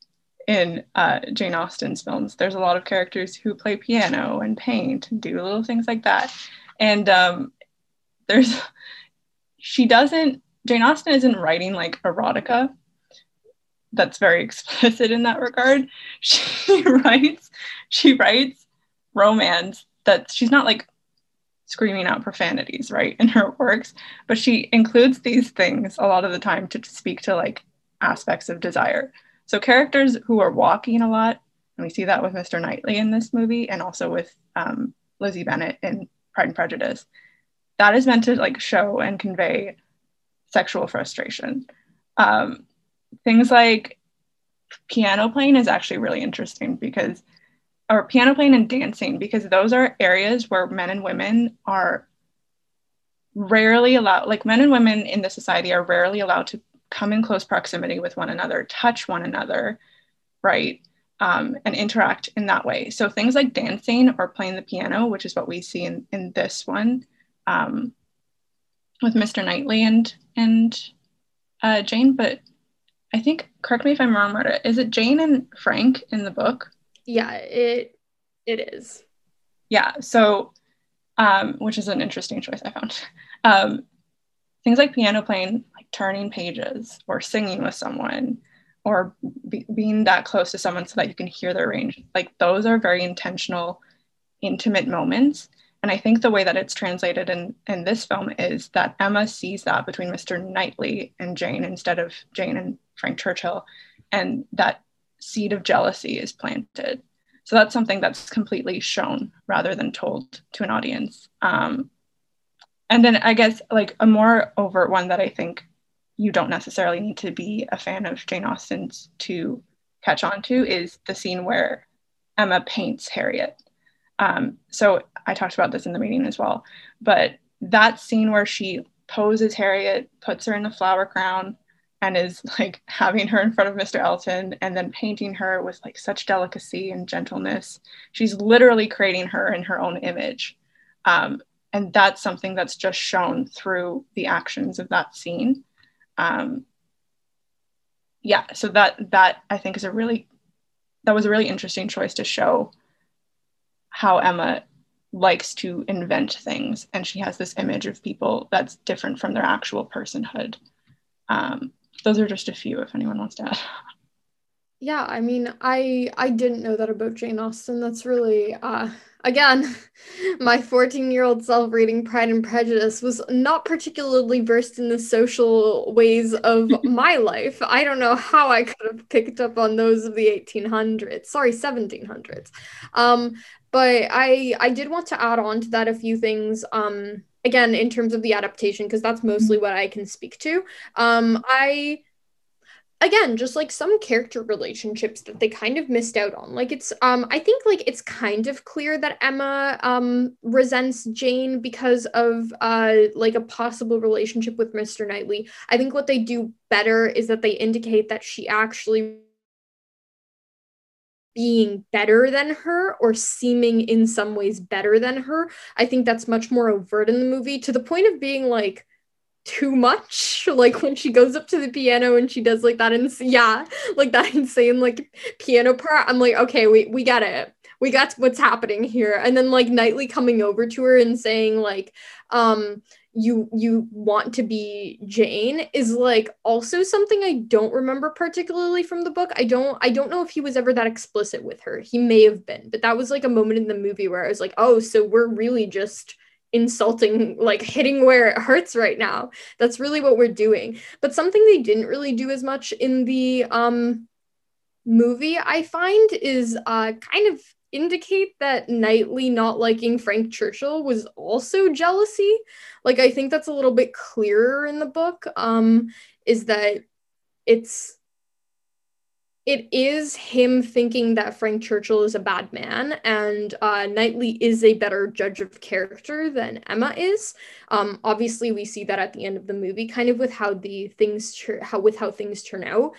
in uh, Jane Austen's films. There's a lot of characters who play piano and paint and do little things like that. And um, there's she doesn't Jane Austen isn't writing like erotica. That's very explicit in that regard. She writes, she writes romance that she's not like screaming out profanities, right, in her works, but she includes these things a lot of the time to speak to like aspects of desire. So characters who are walking a lot, and we see that with Mr. Knightley in this movie, and also with um, Lizzie Bennet in Pride and Prejudice. That is meant to like show and convey sexual frustration. Um, things like piano playing is actually really interesting because, or piano playing and dancing, because those are areas where men and women are rarely allowed, like men and women in the society are rarely allowed to come in close proximity with one another, touch one another, right? Um, and interact in that way. So things like dancing or playing the piano, which is what we see in, in this one, um, with Mr. Knightley and and uh, Jane, but I think correct me if I'm wrong, Marta. Is it Jane and Frank in the book? Yeah, it it is. Yeah, so um, which is an interesting choice I found. Um, things like piano playing, like turning pages or singing with someone or be, being that close to someone so that you can hear their range. Like those are very intentional, intimate moments. And I think the way that it's translated in, in this film is that Emma sees that between Mr. Knightley and Jane instead of Jane and Frank Churchill. And that seed of jealousy is planted. So that's something that's completely shown rather than told to an audience. Um, and then I guess like a more overt one that I think you don't necessarily need to be a fan of Jane Austen's to catch on to is the scene where Emma paints Harriet. Um, so I talked about this in the meeting as well, but that scene where she poses Harriet, puts her in the flower crown, and is like having her in front of Mr. Elton and then painting her with like such delicacy and gentleness. She's literally creating her in her own image. Um, and that's something that's just shown through the actions of that scene. Um, yeah, so that that I think is a really that was a really interesting choice to show how Emma likes to invent things and she has this image of people that's different from their actual personhood. Um, those are just a few if anyone wants to add. Yeah, I mean, I I didn't know that about Jane Austen. That's really uh again, my 14-year-old self reading Pride and Prejudice was not particularly versed in the social ways of my life. I don't know how I could have picked up on those of the 1800s. Sorry, 1700s. Um but I I did want to add on to that a few things um again in terms of the adaptation because that's mostly what I can speak to. Um I again just like some character relationships that they kind of missed out on. Like it's um i think like it's kind of clear that emma um resents jane because of uh like a possible relationship with mr knightley. I think what they do better is that they indicate that she actually being better than her or seeming in some ways better than her i think that's much more overt in the movie to the point of being like too much. Like when she goes up to the piano and she does like that ins- yeah like that insane like piano part i'm like okay we we got it. We got what's happening here. And then like knightley coming over to her and saying like um you you want to be jane is like also something i don't remember particularly from the book. I don't i don't know if he was ever that explicit with her. He may have been but that was like a moment in the movie where i was like oh so we're really just insulting like hitting where it hurts right now. That's really what we're doing. But something they didn't really do as much in the um movie i find is uh kind of indicate that Knightley not liking Frank Churchill was also jealousy. Like I think that's a little bit clearer in the book. Um, is that it's it is him thinking that Frank Churchill is a bad man, and uh, Knightley is a better judge of character than Emma is. Um, obviously, we see that at the end of the movie, kind of with how the things how with how things turn out.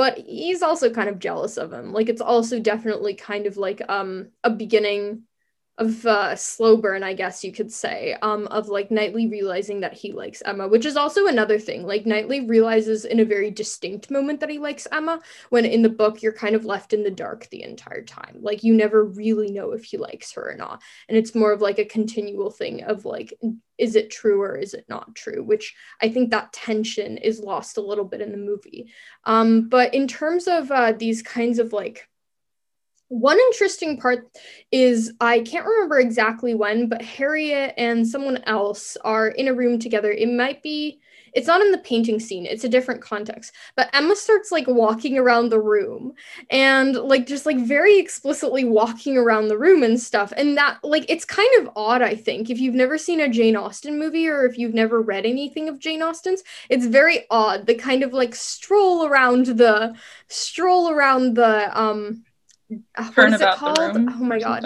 But he's also kind of jealous of him. Like it's also definitely kind of like um a beginning of uh, slow burn, I guess you could say, um, of like Knightley realizing that he likes Emma, which is also another thing. Like Knightley realizes in a very distinct moment that he likes Emma, when in the book you're kind of left in the dark the entire time. Like you never really know if he likes her or not, and it's more of like a continual thing of like, is it true or is it not true? Which I think that tension is lost a little bit in the movie. Um, but in terms of uh, these kinds of like one interesting part is I can't remember exactly when, but Harriet and someone else are in a room together. It might be, it's not in the painting scene, it's a different context. But Emma starts like walking around the room and like just like very explicitly walking around the room and stuff. And that, like, it's kind of odd, I think. If you've never seen a Jane Austen movie or if you've never read anything of Jane Austen's, it's very odd. The kind of like stroll around the, stroll around the, um, uh, what is it called? Oh my god.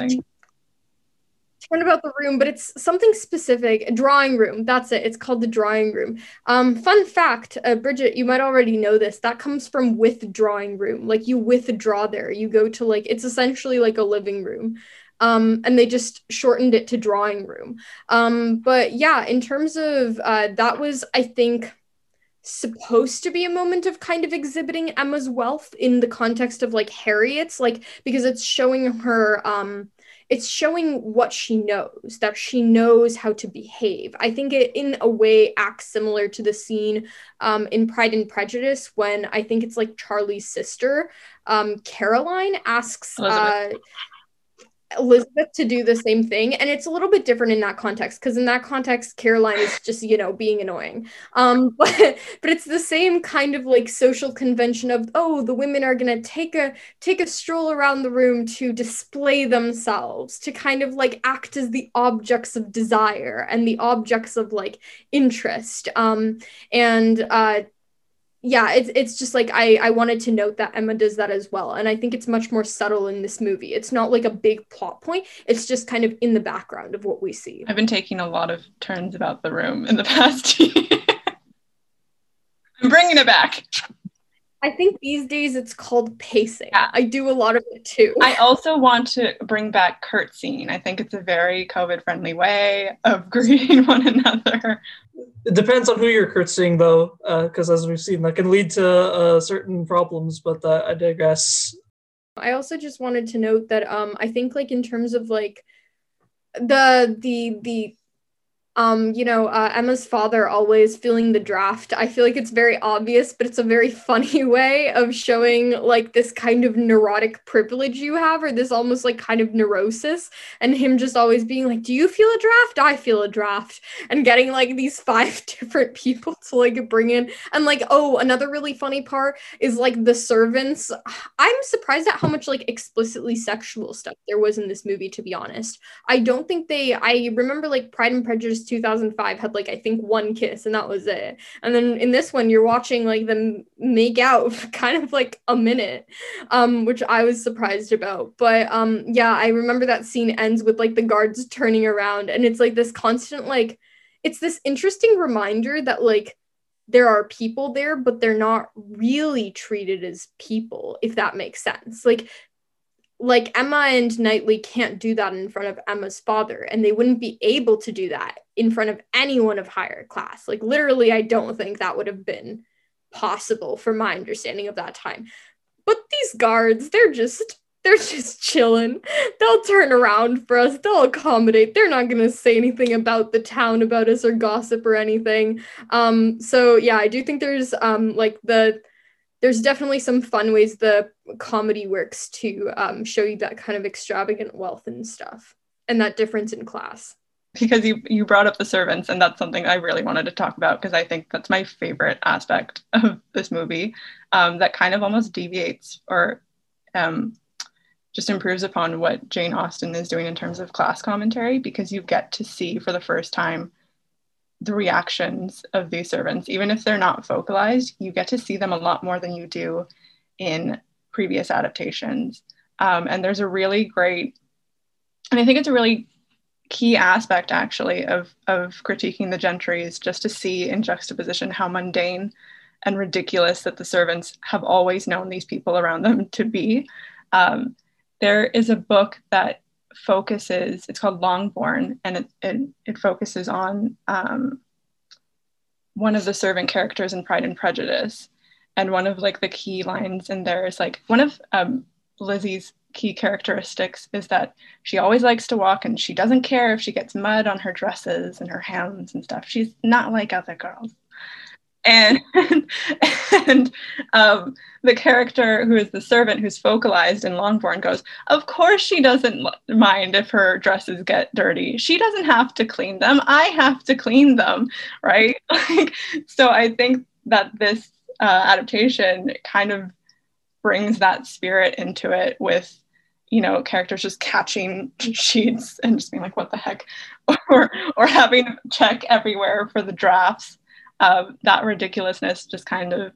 Turn about the room, but it's something specific. Drawing room. That's it. It's called the drawing room. Um, fun fact, uh, Bridget, you might already know this. That comes from withdrawing room. Like you withdraw there. You go to like it's essentially like a living room. Um, and they just shortened it to drawing room. Um, but yeah, in terms of uh, that was, I think supposed to be a moment of kind of exhibiting Emma's wealth in the context of like Harriet's, like because it's showing her um it's showing what she knows that she knows how to behave. I think it in a way acts similar to the scene um, in pride and prejudice when i think it's like charlie's sister um, caroline asks uh, Elizabeth to do the same thing. And it's a little bit different in that context because in that context, Caroline is just, you know, being annoying. Um, but but it's the same kind of like social convention of, oh, the women are gonna take a take a stroll around the room to display themselves, to kind of like act as the objects of desire and the objects of like interest. Um, and uh yeah, it's it's just like I I wanted to note that Emma does that as well, and I think it's much more subtle in this movie. It's not like a big plot point. It's just kind of in the background of what we see. I've been taking a lot of turns about the room in the past year. I'm bringing it back. I think these days it's called pacing. Yeah. I do a lot of it too. I also want to bring back curtsying. I think it's a very COVID friendly way of greeting one another. It depends on who you're curtsying, though, because uh, as we've seen, that can lead to uh, certain problems. But uh, I digress. I also just wanted to note that um, I think, like, in terms of like the the the um, you know, uh, Emma's father always feeling the draft. I feel like it's very obvious, but it's a very funny way of showing like this kind of neurotic privilege you have, or this almost like kind of neurosis, and him just always being like, Do you feel a draft? I feel a draft. And getting like these five different people to like bring in. And like, oh, another really funny part is like the servants. I'm surprised at how much like explicitly sexual stuff there was in this movie, to be honest. I don't think they, I remember like Pride and Prejudice 2005 had like I think one kiss and that was it. And then in this one you're watching like them make out for kind of like a minute, um, which I was surprised about. But um, yeah, I remember that scene ends with like the guards turning around and it's like this constant like it's this interesting reminder that like there are people there, but they're not really treated as people, if that makes sense. Like like Emma and Knightley can't do that in front of Emma's father, and they wouldn't be able to do that in front of anyone of higher class. Like, literally, I don't think that would have been possible from my understanding of that time. But these guards, they're just they're just chilling. They'll turn around for us. They'll accommodate. They're not gonna say anything about the town about us or gossip or anything. Um, so yeah, I do think there's um like the there's definitely some fun ways the comedy works to um, show you that kind of extravagant wealth and stuff and that difference in class. Because you you brought up the servants and that's something i really wanted to talk about because i think that's my favorite aspect of this movie um, that kind of almost deviates or um, just improves upon what jane austen is doing in terms of class commentary because you get to see for the first time the reactions of these servants, even if they're not focalized, you get to see them a lot more than you do in previous adaptations. Um, and there's a really great, and I think it's a really key aspect actually of, of critiquing the gentry is just to see in juxtaposition how mundane and ridiculous that the servants have always known these people around them to be. Um, there is a book that focuses it's called longbourn and it, it, it focuses on um, one of the servant characters in pride and prejudice and one of like the key lines in there is like one of um, lizzie's key characteristics is that she always likes to walk and she doesn't care if she gets mud on her dresses and her hands and stuff she's not like other girls and and um, the character who is the servant who's focalized in Longbourn goes, of course she doesn't mind if her dresses get dirty. She doesn't have to clean them. I have to clean them, right? like, so I think that this uh, adaptation kind of brings that spirit into it with you know characters just catching sheets and just being like what the heck? Or or having to check everywhere for the drafts. Um, that ridiculousness just kind of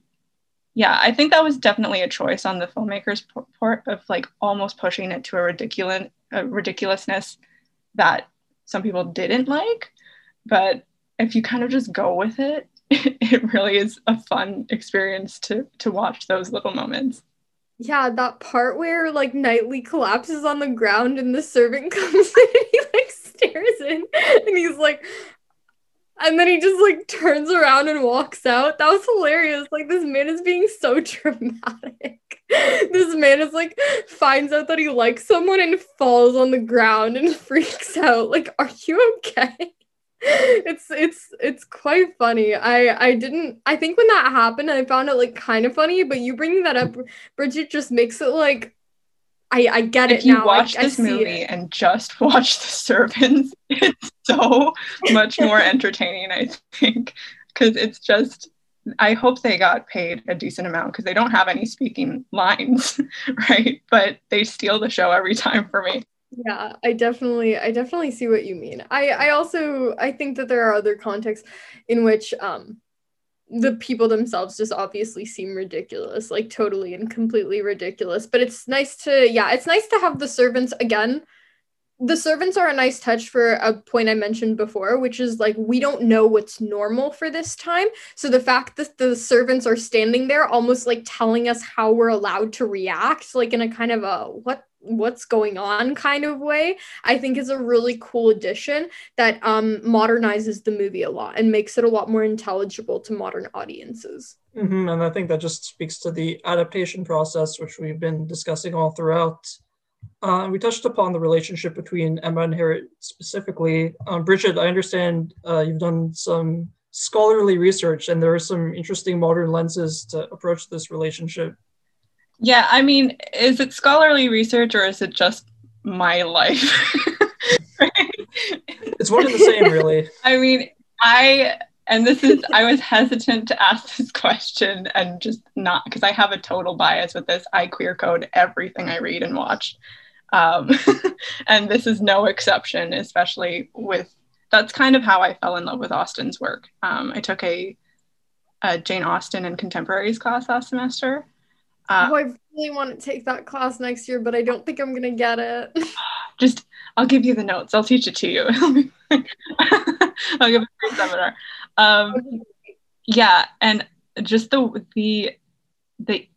yeah i think that was definitely a choice on the filmmakers part of like almost pushing it to a ridiculous a ridiculousness that some people didn't like. But if you kind of just go with it it really is a fun experience to to watch those little moments yeah, that part where like Knightley collapses on the ground and the servant comes in and he like stares in and he's like, and then he just like turns around and walks out. That was hilarious. Like this man is being so dramatic. this man is like finds out that he likes someone and falls on the ground and freaks out. Like, are you okay? It's it's it's quite funny. I I didn't I think when that happened I found it like kind of funny, but you bringing that up, Bridget, just makes it like I I get if it you now. watch I, this I movie it. and just watch The Servants, it's so much more entertaining, I think, because it's just. I hope they got paid a decent amount because they don't have any speaking lines, right? But they steal the show every time for me. Yeah, I definitely I definitely see what you mean. I I also I think that there are other contexts in which um the people themselves just obviously seem ridiculous, like totally and completely ridiculous. But it's nice to yeah, it's nice to have the servants again. The servants are a nice touch for a point I mentioned before, which is like we don't know what's normal for this time. So the fact that the servants are standing there almost like telling us how we're allowed to react, like in a kind of a what what's going on kind of way i think is a really cool addition that um modernizes the movie a lot and makes it a lot more intelligible to modern audiences hmm And I think that just speaks to the adaptation process, which we've been discussing all throughout. Uh, we touched upon the relationship between Emma and Harriet specifically. Um, Bridget, I understand uh, you've done some scholarly research, and there are some interesting modern lenses to approach this relationship. Yeah, I mean, is it scholarly research or is it just my life? It's one and the same, really. I mean, I and this is I was hesitant to ask this question and just not because I have a total bias with this. I queer code everything I read and watch. Um, and this is no exception, especially with that's kind of how I fell in love with Austen's work. Um, I took a, a Jane Austen and contemporaries class last semester. Uh, oh i really want to take that class next year but i don't think i'm gonna get it just I'll give you the notes. I'll teach it to you. I'll give a free seminar. Um, yeah, and just the the the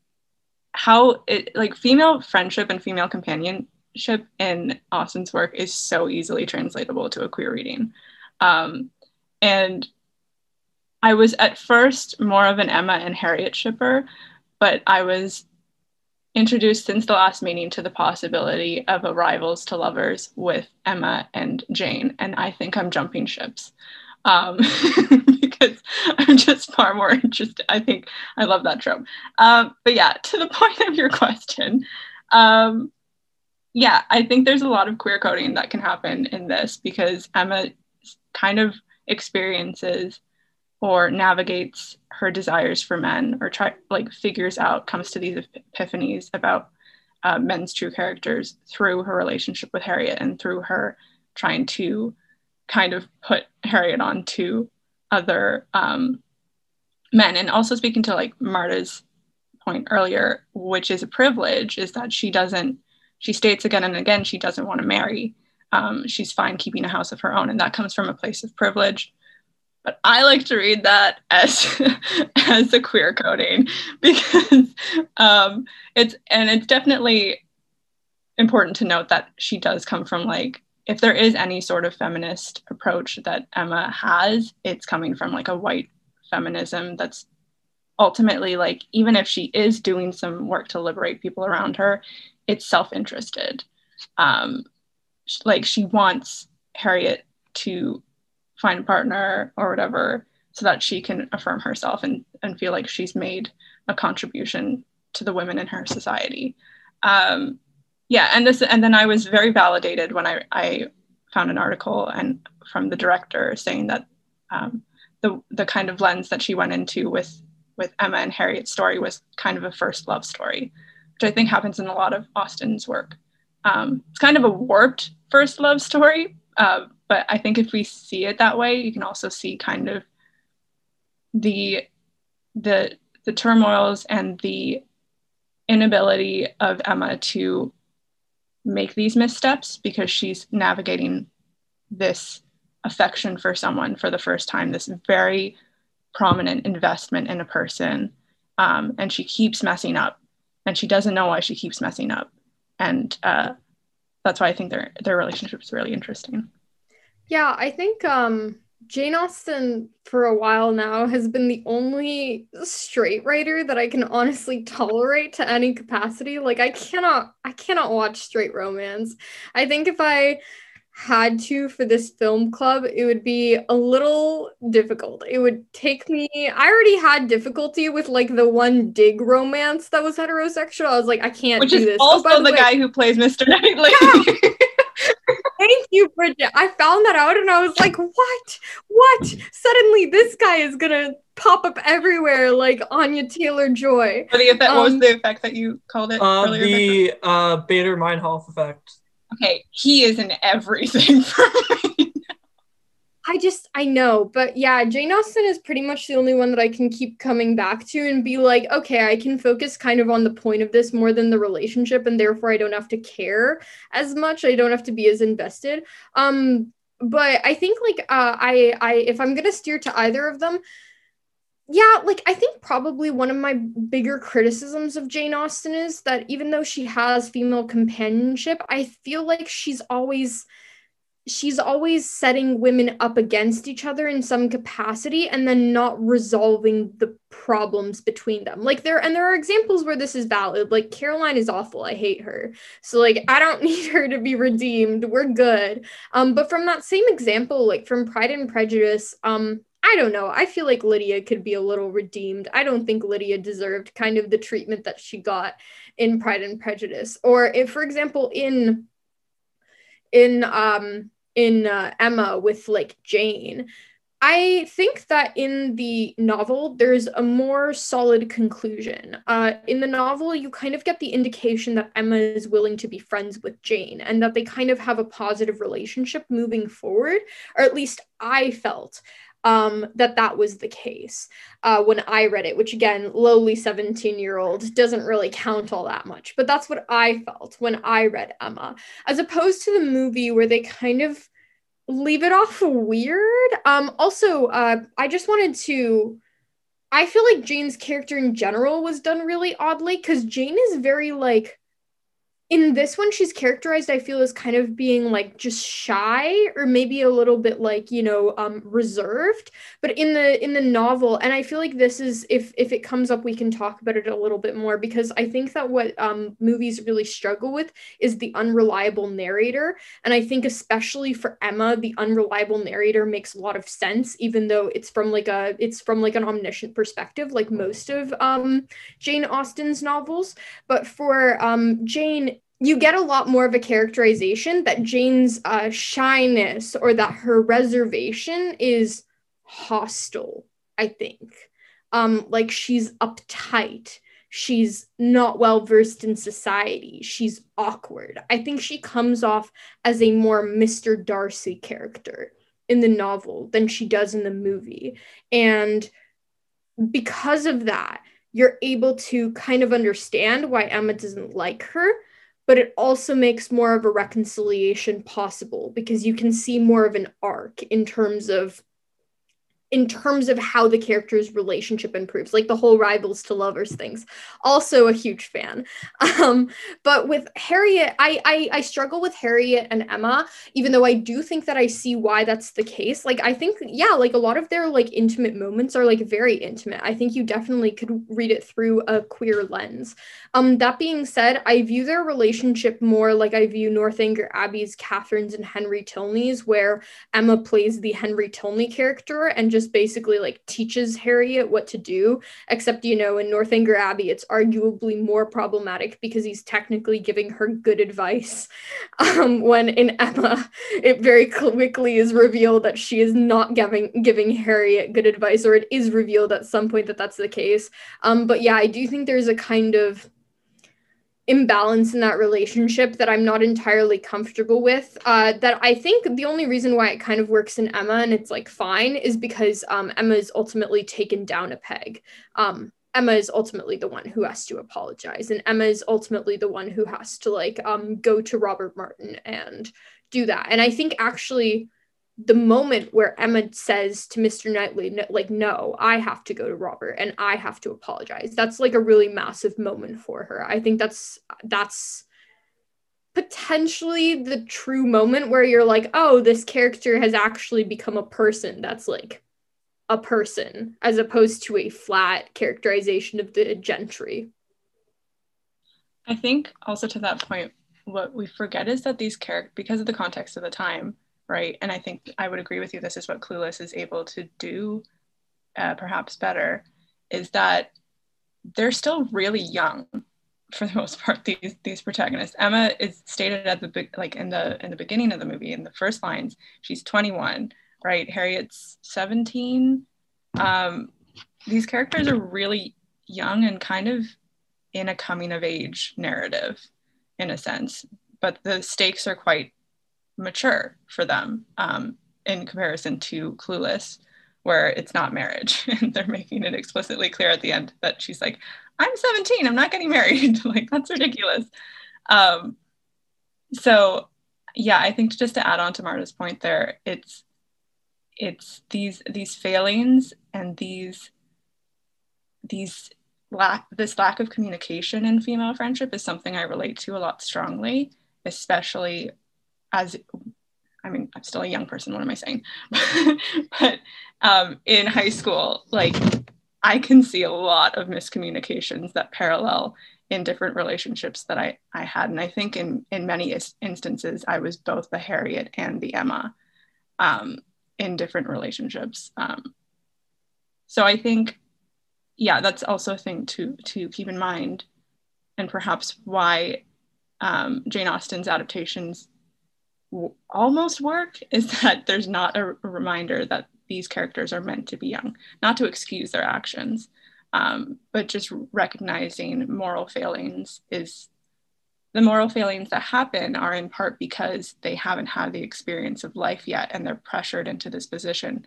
how it like female friendship and female companionship in Austen's work is so easily translatable to a queer reading. Um, and I was at first more of an Emma and Harriet shipper, but I was introduced since the last meeting to the possibility of a rivals to lovers with Emma and Jane, and I think I'm jumping ships um, because I'm just far more interested. I think I love that trope. Um, but yeah, to the point of your question, um, yeah, I think there's a lot of queer coding that can happen in this because Emma kind of experiences or navigates her desires for men or try like figures out comes to these epiphanies about uh, men's true characters through her relationship with harriet and through her trying to kind of put harriet on to other um, men. And also speaking to like marta's point earlier which is a privilege is that she doesn't she states again and again she doesn't want to marry. Um, she's fine keeping a house of her own and that comes from a place of privilege but I like to read that as as a queer coding because um, it's and it's definitely important to note that she does come from like if there is any sort of feminist approach that Emma has, it's coming from like a white feminism that's ultimately like even if she is doing some work to liberate people around her, it's self-interested. Um, like she wants Harriet to find a partner or whatever so that she can affirm herself and, and feel like she's made a contribution to the women in her society. Um, yeah and this and then i was very validated when i, I found an article and from the director saying that um, the, the kind of lens that she went into with with emma and harriet's story was kind of a first love story which i think happens in a lot of austen's work. Um, it's kind of a warped first love story uh, but I think if we see it that way, you can also see kind of the the the turmoils and the inability of Emma to make these missteps because she's navigating this affection for someone for the first time, this very prominent investment in a person. Um, and she keeps messing up and she doesn't know why she keeps messing up. And uh, that's why I think their, their relationship is really interesting. Yeah, I think um Jane Austen for a while now has been the only straight writer that I can honestly tolerate to any capacity. Like I cannot I cannot watch straight romance. I think if I had to for this film club, it would be a little difficult. It would take me I already had difficulty with like the one dig romance that was heterosexual. I was like I can't Which do is this. Oh, also the, way- guy who plays Mr. Knightley. Yeah. Thank you, Bridget. I found that out and I was like, what? What? Suddenly this guy is gonna pop up everywhere like Anya Taylor Joy. Or the effect, what was Um, the effect that you called it Uh, earlier? the uh, Baader Meinhof effect. Okay, he is in everything for me. I just I know, but yeah, Jane Austen is pretty much the only one that I can keep coming back to and be like, okay, I can focus kind of on the point of this more than the relationship, and therefore I don't have to care as much. I don't have to be as invested. Um, but I think like uh, I I if I'm gonna steer to either of them, yeah, like I think probably one of my bigger criticisms of Jane Austen is that even though she has female companionship, I feel like she's always she's always setting women up against each other in some capacity and then not resolving the problems between them. Like there and there are examples where this is valid. Like Caroline is awful. I hate her. So like I don't need her to be redeemed. We're good. Um but from that same example like from Pride and Prejudice um I don't know. I feel like Lydia could be a little redeemed. I don't think Lydia deserved kind of the treatment that she got in Pride and Prejudice. Or if for example in in um in uh, Emma with like Jane. I think that in the novel, there's a more solid conclusion. Uh, in the novel, you kind of get the indication that Emma is willing to be friends with Jane and that they kind of have a positive relationship moving forward, or at least I felt um, that that was the case uh, when I read it, which again, lowly 17 year old doesn't really count all that much. But that's what I felt when I read Emma, as opposed to the movie where they kind of leave it off weird. Um, also, uh, I just wanted to. I feel like Jane's character in general was done really oddly because Jane is very like in this one she's characterized i feel as kind of being like just shy or maybe a little bit like you know um reserved. But in the in the novel and i feel like this is if if it comes up we can talk about it a little bit more because i think that what um movies really struggle with is the unreliable narrator. And i think especially for emma the unreliable narrator makes a lot of sense even though it's from like a it's from like an omniscient perspective like most of um jane austen's novels. But for um jane you get a lot more of a characterization that Jane's uh, shyness or that her reservation is hostile, I think. Um, like she's uptight. She's not well versed in society. She's awkward. I think she comes off as a more Mr. Darcy character in the novel than she does in the movie. And because of that, you're able to kind of understand why Emma doesn't like her but it also makes more of a reconciliation possible because you can see more of an arc in terms of in terms of how the character's relationship improves like the whole rivals to lovers things. Also a huge fan. Um but with harriet I, I i struggle with harriet and emma even though i do think that i see why that's the case. Like i think yeah like a lot of their like intimate moments are like very intimate. I think you definitely could read it through a queer lens. Um that being said i view their relationship more like i view northanger abbey's catherine's and henry tilney's where emma plays the henry tilney character and just basically like teaches harriet what to do except you know in northanger abbey it's arguably more problematic because he's technically giving her good advice. Um, when in emma it very quickly is revealed that she is not giving giving harriet good advice or it is revealed at some point that that's the case. Um, but yeah i do think there's a kind of imbalance in that relationship that I'm not entirely comfortable with. Uh, that I think the only reason why it kind of works in Emma and it's like fine is because um, Emma is ultimately taken down a peg. Um, Emma is ultimately the one who has to apologize, and Emma is ultimately the one who has to like um, go to Robert Martin and do that. And I think actually the moment where Emma says to Mr. Knightley, like, no, I have to go to Robert and I have to apologize. That's like a really massive moment for her. I think that's that's potentially the true moment where you're like, oh, this character has actually become a person that's like a person as opposed to a flat characterization of the gentry. I think also to that point, what we forget is that these characters, because of the context of the time, right? And I think I would agree with you. This is what Clueless is able to do, uh, perhaps better, is that they're still really young for the most part these these protagonists emma is stated at the like in the in the beginning of the movie in the first lines she's 21 right harriet's 17 um, these characters are really young and kind of in a coming of age narrative in a sense but the stakes are quite mature for them um, in comparison to clueless where it's not marriage. And they're making it explicitly clear at the end that she's like i'm 17 i'm not getting married. Like that's ridiculous. Um, so yeah i think just to add on to marta's point there it's it's these these failings and these these lack this lack of communication in female friendship is something i relate to a lot strongly especially as I mean, I'm still a young person. What am I saying? but um, in high school, like I can see a lot of miscommunications that parallel in different relationships that I, I had. And I think in, in many instances, I was both the Harriet and the Emma um, in different relationships. Um, so I think, yeah, that's also a thing to, to keep in mind and perhaps why um, Jane Austen's adaptations almost work is that there's not a, reminder that these characters are meant to be young, not to excuse their actions, um, but just recognizing moral failings is the moral failings that happen are in part because they haven't had the experience of life yet and they're pressured into this position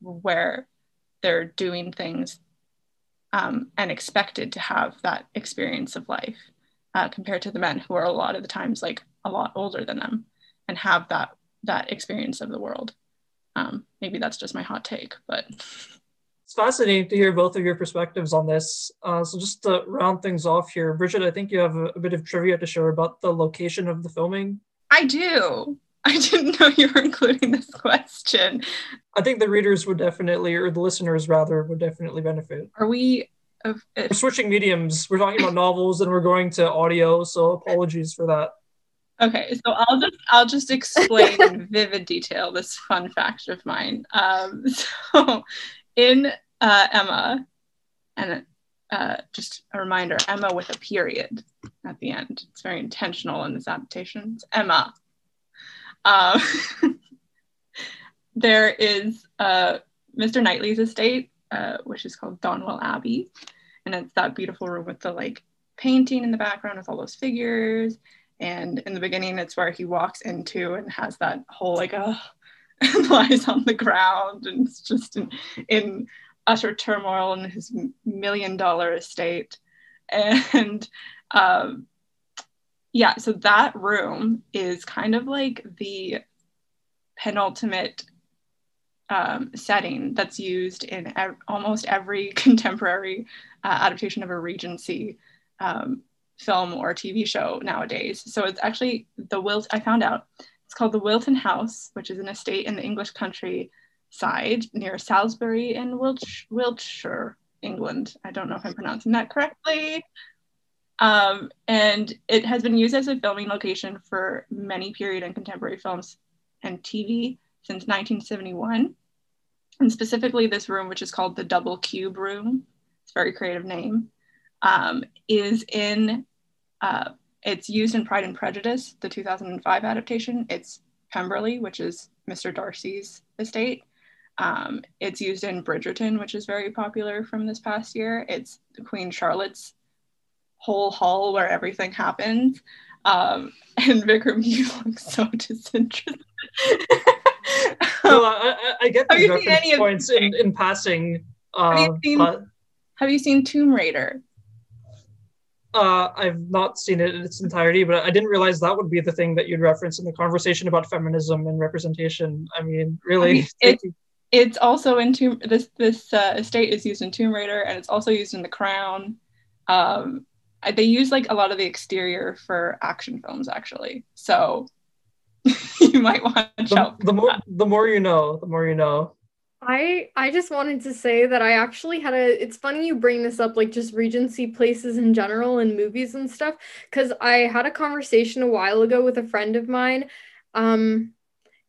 where they're doing things um, and expected to have that experience of life uh, compared to the men who are a lot of the times like a lot older than them and have that that experience of the world. Um, maybe that's just my hot take, but it's fascinating to hear both of your perspectives on this. Uh, so just to round things off here, Bridget, I think you have a, a bit of trivia to share about the location of the filming. I do. I didn't know you were including this question. I think the readers would definitely, or the listeners rather, would definitely benefit. Are we? Uh, we're switching mediums. We're talking about novels, and we're going to audio. So apologies for that. Okay, so I'll just I'll just explain in vivid detail this fun fact of mine. Um, so in uh, Emma, and uh, just a reminder, Emma with a period at the end. It's very intentional in this adaptation. It's Emma. Uh, there is uh, Mr. Knightley's estate, uh, which is called Donwell Abbey, and it's that beautiful room with the like painting in the background with all those figures and in the beginning, it's where he walks into and has that whole like, uh, lies on the ground and it's just in, in utter turmoil in his million dollar estate. And um, yeah, so that room is kind of like the penultimate um, setting that's used in ev- almost every contemporary uh, adaptation of a Regency um, film or TV show nowadays. So it's actually the Wilt. I found out it's called the Wilton House, which is an estate in the English country side near Salisbury in Wilts- Wiltshire, England. I don't know if I'm pronouncing that correctly. Um, and it has been used as a filming location for many period and contemporary films and TV since 1971. And specifically, this room, which is called the Double Cube Room, it's a very creative name, um, is in uh, it's used in Pride and Prejudice, the 2005 adaptation. It's Pemberley, which is Mr. Darcy's estate. Um, it's used in Bridgerton, which is very popular from this past year. It's Queen Charlotte's whole hall where everything happens. Um, and Vikram, you look so disinterested. well, I, I, get these reference points in, in passing. Uh, have, you seen, but... have you seen Tomb Raider? Uh, I've not seen it in its entirety, but I didn't realize that would be the thing that you'd reference in the conversation about feminism and representation. I mean, really, I mean, it's, it's also in Tomb. This this uh, estate is used in Tomb Raider, and it's also used in The Crown. Um, they use like a lot of the exterior for action films actually. So you might watch the, out. The more that. the more you know, the more you know. I I just wanted to say that I actually had a it's funny you bring this up like just regency places in general and movies and stuff cuz I had a conversation a while ago with a friend of mine um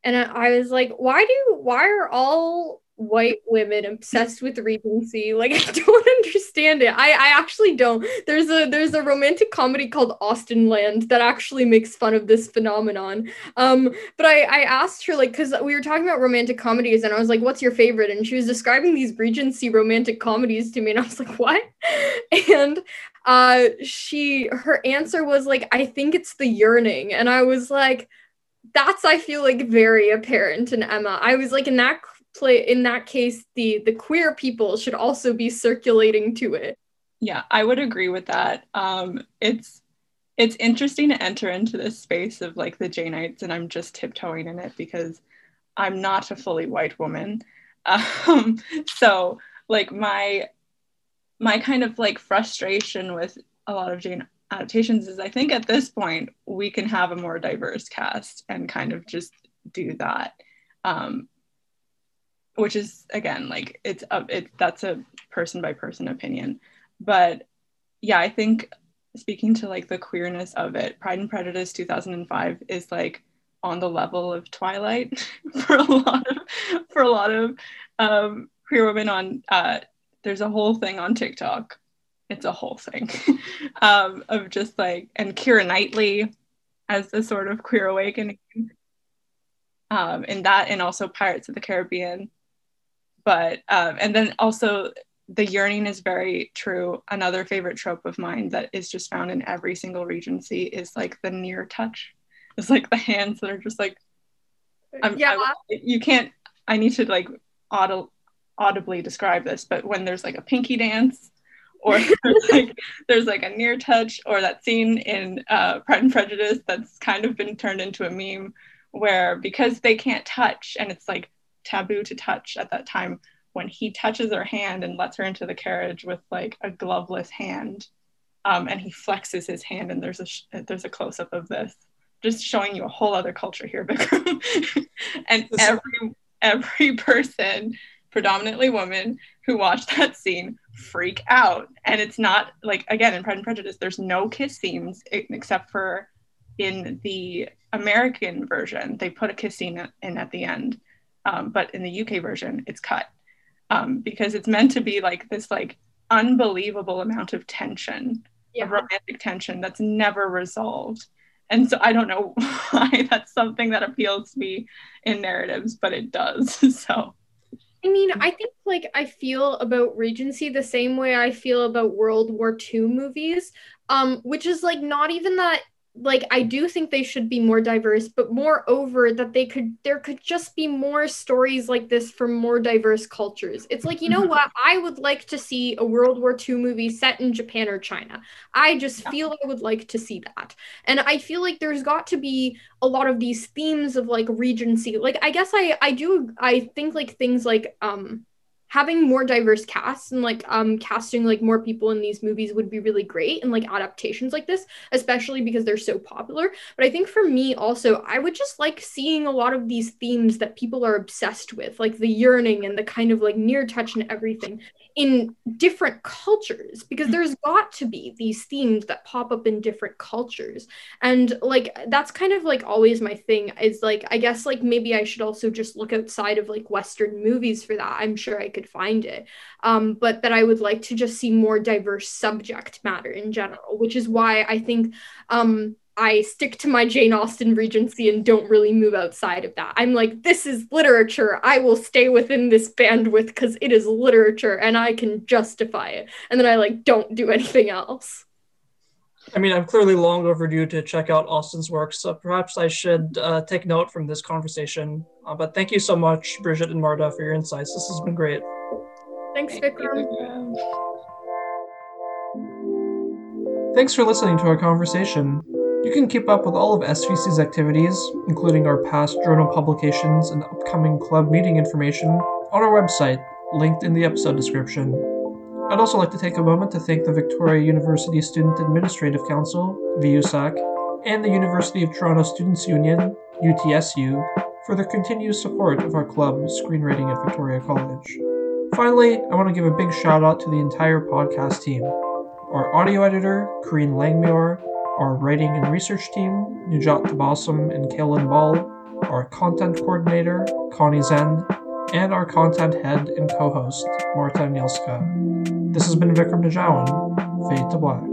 and I, I was like why do why are all white women obsessed with regency. Like i don't understand it. I i actually don't. There's a there's a romantic comedy called austenland that actually makes fun of this phenomenon. Um but i i asked her like because we were talking about romantic comedies and i was like what's your favorite? And she was describing these regency romantic comedies to me and i was like what? And uh she her answer was like i think it's the yearning. And i was like that's i feel like very apparent in emma. I was like in that play in that case the the queer people should also be circulating to it yeah i would agree with that um it's it's interesting to enter into this space of like the Janeites, and I'm just tiptoeing in it because I'm not a fully white woman. Um, so like my my kind of like frustration with a lot of Jane adaptations is I think at this point we can have a more diverse cast and kind of just do that. Um, which is again like it's a it that's a person by person opinion. But yeah i think speaking to like the queerness of it pride and prejudice 2005 is like on the level of twilight for a lot of for a lot of um, queer women on uh, there's a whole thing on tiktok. It's a whole thing um, of just like and Keira Knightley as the sort of queer awakening. Um, in that and also Pirates of the Caribbean but um, and then also the yearning is very true. Another favorite trope of mine that is just found in every single regency is like the near touch. It's like the hands that are just like I'm, yeah. I, you can't i need to like aud- audibly describe this but when there's like a pinky dance or there's like there's like a near touch or that scene in uh, pride and prejudice that's kind of been turned into a meme where because they can't touch and it's like taboo to touch at that time when he touches her hand and lets her into the carriage with like a gloveless hand um, and he flexes his hand and there's a sh- there's a close-up of this. Just showing you a whole other culture here Vikram. and every every person predominantly women who watch that scene freak out. And it's not like again in pride and prejudice there's no kiss scenes except for in the american version. They put a kiss scene in at the end um, but in the UK version, it's cut um, because it's meant to be like this like unbelievable amount of tension, yeah. of romantic tension that's never resolved. And so I don't know why that's something that appeals to me in narratives, but it does. so. I mean, I think like I feel about Regency the same way I feel about World War II movies, um, which is like not even that like I do think they should be more diverse, but moreover that they could there could just be more stories like this from more diverse cultures. It's like, you know mm-hmm. what? I would like to see a World War II movie set in Japan or China. I just feel I would like to see that. And I feel like there's got to be a lot of these themes of like regency. Like I guess I I do I think like things like um having more diverse casts and like um casting like more people in these movies would be really great and like adaptations like this especially because they're so popular. But i think for me also i would just like seeing a lot of these themes that people are obsessed with like the yearning and the kind of like near touch and everything in different cultures because there's got to be these themes that pop up in different cultures. And like that's kind of like always my thing is like i guess like maybe i should also just look outside of like western movies for that. I'm sure i could find it. Um but that i would like to just see more diverse subject matter in general which is why i think um I stick to my Jane Austen Regency and don't really move outside of that. I'm like, this is literature. I will stay within this bandwidth because it is literature and I can justify it. And then I like don't do anything else. I mean, I'm clearly long overdue to check out Austen's work, so perhaps I should uh, take note from this conversation. Uh, but thank you so much, Bridget and Marta, for your insights. This has been great. Thanks, Vikram. Thanks for listening to our conversation. You can keep up with all of SVC's activities, including our past journal publications and upcoming club meeting information, on our website, linked in the episode description. I'd also like to take a moment to thank the Victoria University Student Administrative Council, VUSAC, and the University of Toronto Students Union, UTSU, for their continued support of our club, Screenwriting at Victoria College. Finally, I want to give a big shout out to the entire podcast team our audio editor, Corrine Langmuir, our writing and research team, Nujat Tabassum and Kaylin Ball, our content coordinator, Connie Zen, and our content head and co host, Marta Nielska. This has been Vikram Najawan, Fade to Black.